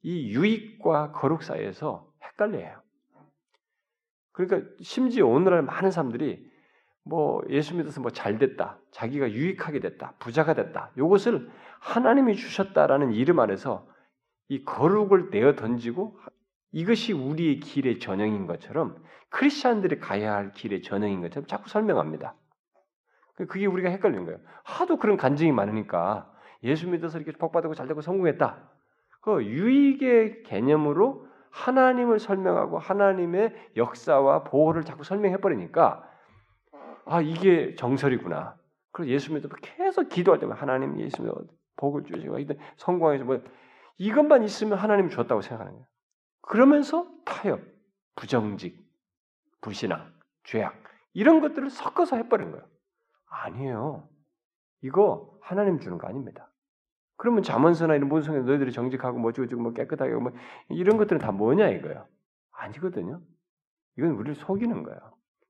이 유익과 거룩 사이에서 헷갈려요. 그러니까 심지어 오늘날 많은 사람들이 뭐 예수 믿어서 뭐 잘 됐다, 자기가 유익하게 됐다, 부자가 됐다. 이것을 하나님이 주셨다라는 이름 안에서 이 거룩을 내어 던지고 이것이 우리의 길의 전형인 것처럼 크리스천들이 가야 할 길의 전형인 것처럼 자꾸 설명합니다. 그게 우리가 헷갈리는 거예요. 하도 그런 간증이 많으니까 예수 믿어서 이렇게 복받고 잘 되고 성공했다. 그 유익의 개념으로 하나님을 설명하고 하나님의 역사와 보호를 자꾸 설명해 버리니까 아 이게 정설이구나. 그래서 예수 믿어 계속 기도할 때만 하나님 예수 믿어 복을 주시고 성공해서 뭐 이것만 있으면 하나님 줬다고 생각하는 거예요. 그러면서 타협, 부정직, 불신앙, 죄악 이런 것들을 섞어서 해버린 거예요. 아니에요. 이거 하나님 주는 거 아닙니다. 그러면 자문서나 이런 본성에 너희들이 정직하고 뭐 어쩌고 뭐 깨끗하게 뭐 이런 것들은 다 뭐냐 이거예요. 아니거든요. 이건 우리를 속이는 거예요.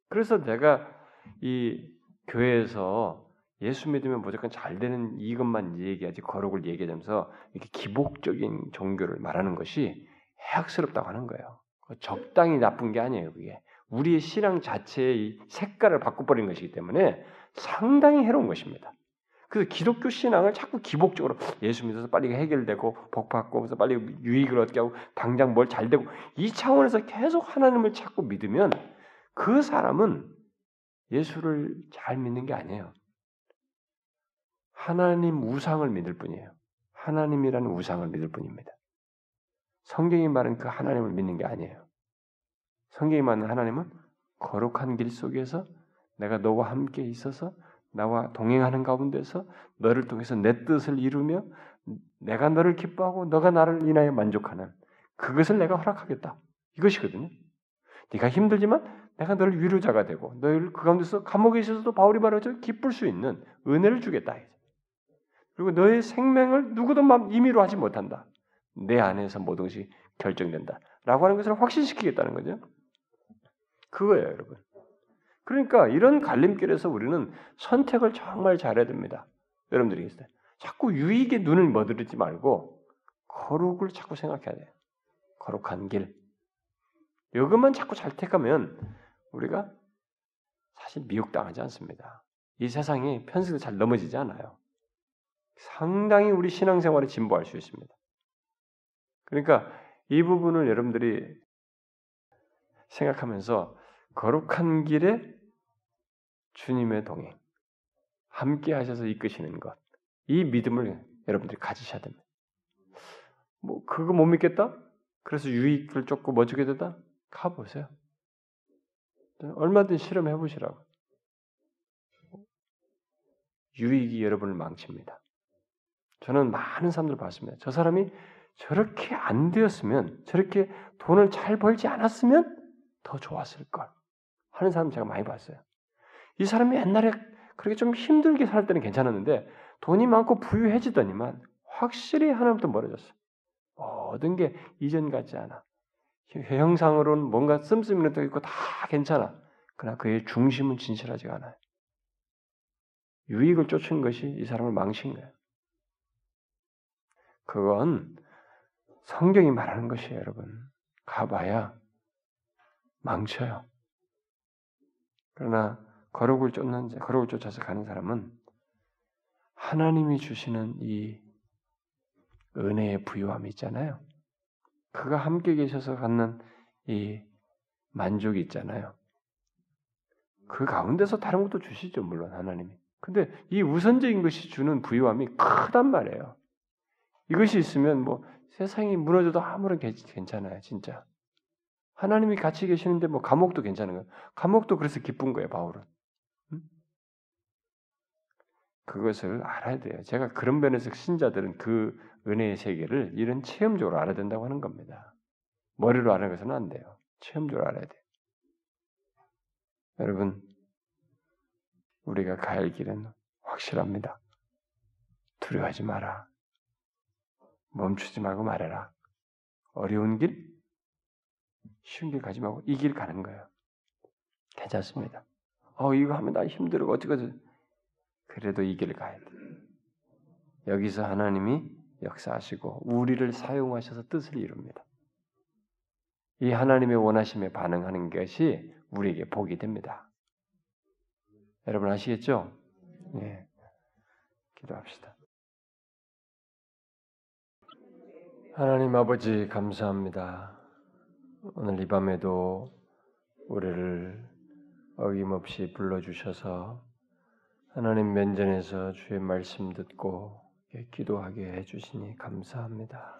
그래서 내가 이 교회에서 예수 믿으면 무조건 잘 되는 이것만 얘기하지 거룩을 얘기하면서 이렇게 기복적인 종교를 말하는 것이 해악스럽다고 하는 거예요. 적당히 나쁜 게 아니에요. 그게 우리의 신앙 자체의 색깔을 바꿔버린 것이기 때문에 상당히 해로운 것입니다. 그래서 기독교 신앙을 자꾸 기복적으로 예수 믿어서 빨리 해결되고 복 받고 그래서 빨리 유익을 얻게 하고 당장 뭘 잘 되고 이 차원에서 계속 하나님을 찾고 믿으면 그 사람은 예수를 잘 믿는 게 아니에요. 하나님 우상을 믿을 뿐이에요. 하나님이라는 우상을 믿을 뿐입니다. 성경이 말하는 그 하나님을 믿는 게 아니에요. 성경이 말하는 하나님은 거룩한 길 속에서 내가 너와 함께 있어서 나와 동행하는 가운데서 너를 통해서 내 뜻을 이루며 내가 너를 기뻐하고 너가 나를 인하여 만족하는 그것을 내가 허락하겠다. 이것이거든요. 네가 힘들지만 내가 너를 위로자가 되고 너를 그 가운데서 감옥에 있어서도 바울이 말하죠. 기쁠 수 있는 은혜를 주겠다. 그리고 너의 생명을 누구도 임의로 하지 못한다. 내 안에서 모든 것이 결정된다. 라고 하는 것을 확신시키겠다는 거죠. 그거예요, 여러분. 그러니까 이런 갈림길에서 우리는 선택을 정말 잘해야 됩니다. 여러분들이 있어요. 자꾸 유익에 눈을 머드르지 말고 거룩을 자꾸 생각해야 돼요. 거룩한 길. 이것만 자꾸 잘 택하면 우리가 사실 미혹당하지 않습니다. 이 세상이 편승도 잘 넘어지지 않아요. 상당히 우리 신앙생활에 진보할 수 있습니다. 그러니까 이 부분을 여러분들이 생각하면서 거룩한 길에 주님의 동행, 함께 하셔서 이끄시는 것, 이 믿음을 여러분들이 가지셔야 됩니다. 뭐, 그거 못 믿겠다? 그래서 유익을 쫓고 뭐 주게 되다? 가보세요. 얼마든 실험해 보시라고. 유익이 여러분을 망칩니다. 저는 많은 사람들을 봤습니다. 저 사람이 저렇게 안 되었으면, 저렇게 돈을 잘 벌지 않았으면 더 좋았을 걸. 하는 사람 제가 많이 봤어요. 이 사람이 옛날에 그렇게 좀 힘들게 살 때는 괜찮았는데 돈이 많고 부유해지더니만 확실히 하나님부터 멀어졌어. 모든 게 이전 같지 않아. 형상으로는 뭔가 씀씀이는 것도 있고 다 괜찮아. 그러나 그의 중심은 진실하지가 않아요. 유익을 쫓은 것이 이 사람을 망친 거예요. 그건 성경이 말하는 것이에요, 여러분. 가봐야 망쳐요. 그러나 거룩을 쫓는 거룩을 쫓아서 가는 사람은 하나님이 주시는 이 은혜의 부유함이 있잖아요. 그가 함께 계셔서 갖는 이 만족이 있잖아요. 그 가운데서 다른 것도 주시죠, 물론 하나님이. 근데 이 우선적인 것이 주는 부유함이 크단 말이에요. 이것이 있으면 뭐 세상이 무너져도 아무런 괜찮아요, 진짜. 하나님이 같이 계시는데 뭐 감옥도 괜찮은 거예요. 감옥도 그래서 기쁜 거예요, 바울은. 그것을 알아야 돼요. 제가 그런 면에서 신자들은 그 은혜의 세계를 이런 체험적으로 알아야 된다고 하는 겁니다. 머리로 아는 것은 안 돼요. 체험적으로 알아야 돼요. 여러분, 우리가 갈 길은 확실합니다. 두려워하지 마라. 멈추지 말고 말해라. 어려운 길, 쉬운 길 가지 말고 이 길 가는 거예요. 괜찮습니다. 어, 이거 하면 나 힘들어. 어떻게든. 그래도 이 길을 가야 돼. 여기서 하나님이 역사하시고 우리를 사용하셔서 뜻을 이룹니다. 이 하나님의 원하심에 반응하는 것이 우리에게 복이 됩니다. 여러분 아시겠죠? 예. 기도합시다. 하나님 아버지 감사합니다. 오늘 이 밤에도 우리를 어김없이 불러주셔서 하나님 면전에서 주의 말씀 듣고 기도하게 해주시니 감사합니다.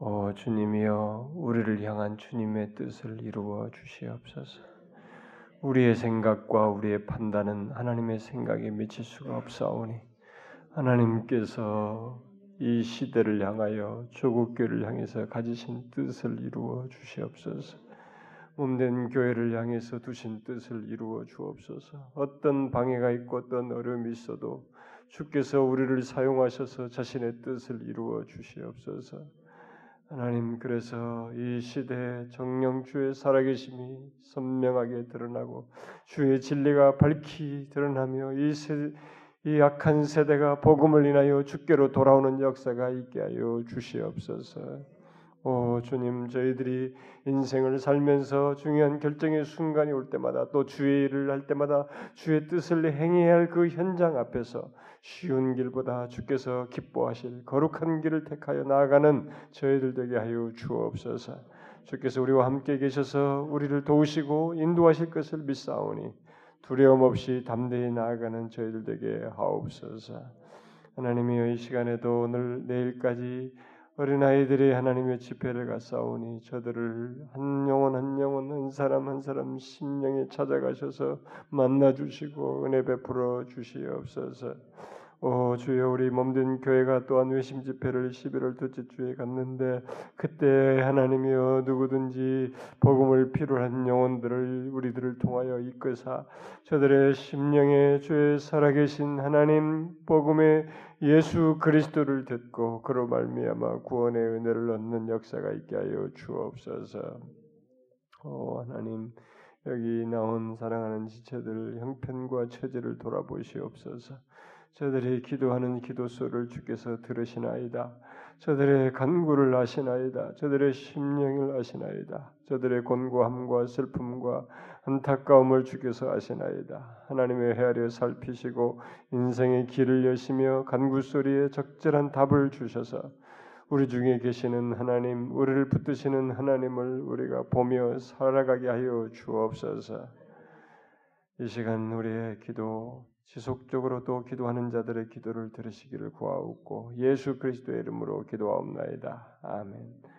오 주님이여 우리를 향한 주님의 뜻을 이루어 주시옵소서. 우리의 생각과 우리의 판단은 하나님의 생각에 미칠 수가 없사오니 하나님께서 이 시대를 향하여 조국교를 향해서 가지신 뜻을 이루어 주시옵소서. 몸된 교회를 향해서 두신 뜻을 이루어 주옵소서. 어떤 방해가 있고 어떤 어려움이 있어도 주께서 우리를 사용하셔서 자신의 뜻을 이루어 주시옵소서. 하나님 그래서 이 시대에 정령 주의 살아계심이 선명하게 드러나고 주의 진리가 밝히 드러나며 이, 세, 이 악한 세대가 복음을 인하여 주께로 돌아오는 역사가 있게 하여 주시옵소서. 오 주님 저희들이 인생을 살면서 중요한 결정의 순간이 올 때마다 또 주의 일을 할 때마다 주의 뜻을 행해야 할 그 현장 앞에서 쉬운 길보다 주께서 기뻐하실 거룩한 길을 택하여 나아가는 저희들 되게 하여 주옵소서. 주께서 우리와 함께 계셔서 우리를 도우시고 인도하실 것을 믿사오니 두려움 없이 담대히 나아가는 저희들 되게 하옵소서. 하나님이 이 시간에도 오늘 내일까지 어린아이들이 하나님의 집회를 갔사오니 저들을 한 영혼 한 영혼 한 사람 한 사람 심령에 찾아가셔서 만나 주시고 은혜 베풀어 주시옵소서. 오 주여 우리 몸된 교회가 또한 외심 집회를 11월 둘째 주에 갔는데 그때 하나님이여 누구든지 복음을 필요한 영혼들을 우리들을 통하여 이끄사 저들의 심령에 주의 살아계신 하나님 복음의 예수 그리스도를 듣고 그로 말미암아 구원의 은혜를 얻는 역사가 있게 하여 주옵소서. 오 하나님 여기 나온 사랑하는 지체들 형편과 처지를 돌아보시옵소서. 저들이 기도하는 기도소를 주께서 들으시나이다. 저들의 간구를 아시나이다. 저들의 심령을 아시나이다. 저들의 곤고함과 슬픔과 안타까움을 주께서 아시나이다. 하나님의 헤아려 살피시고 인생의 길을 여시며 간구 소리에 적절한 답을 주셔서 우리 중에 계시는 하나님, 우리를 붙드시는 하나님을 우리가 보며 살아가게 하여 주옵소서. 이 시간 우리의 기도 지속적으로 또 기도하는 자들의 기도를 들으시기를 구하옵고 예수 그리스도의 이름으로 기도하옵나이다. 아멘.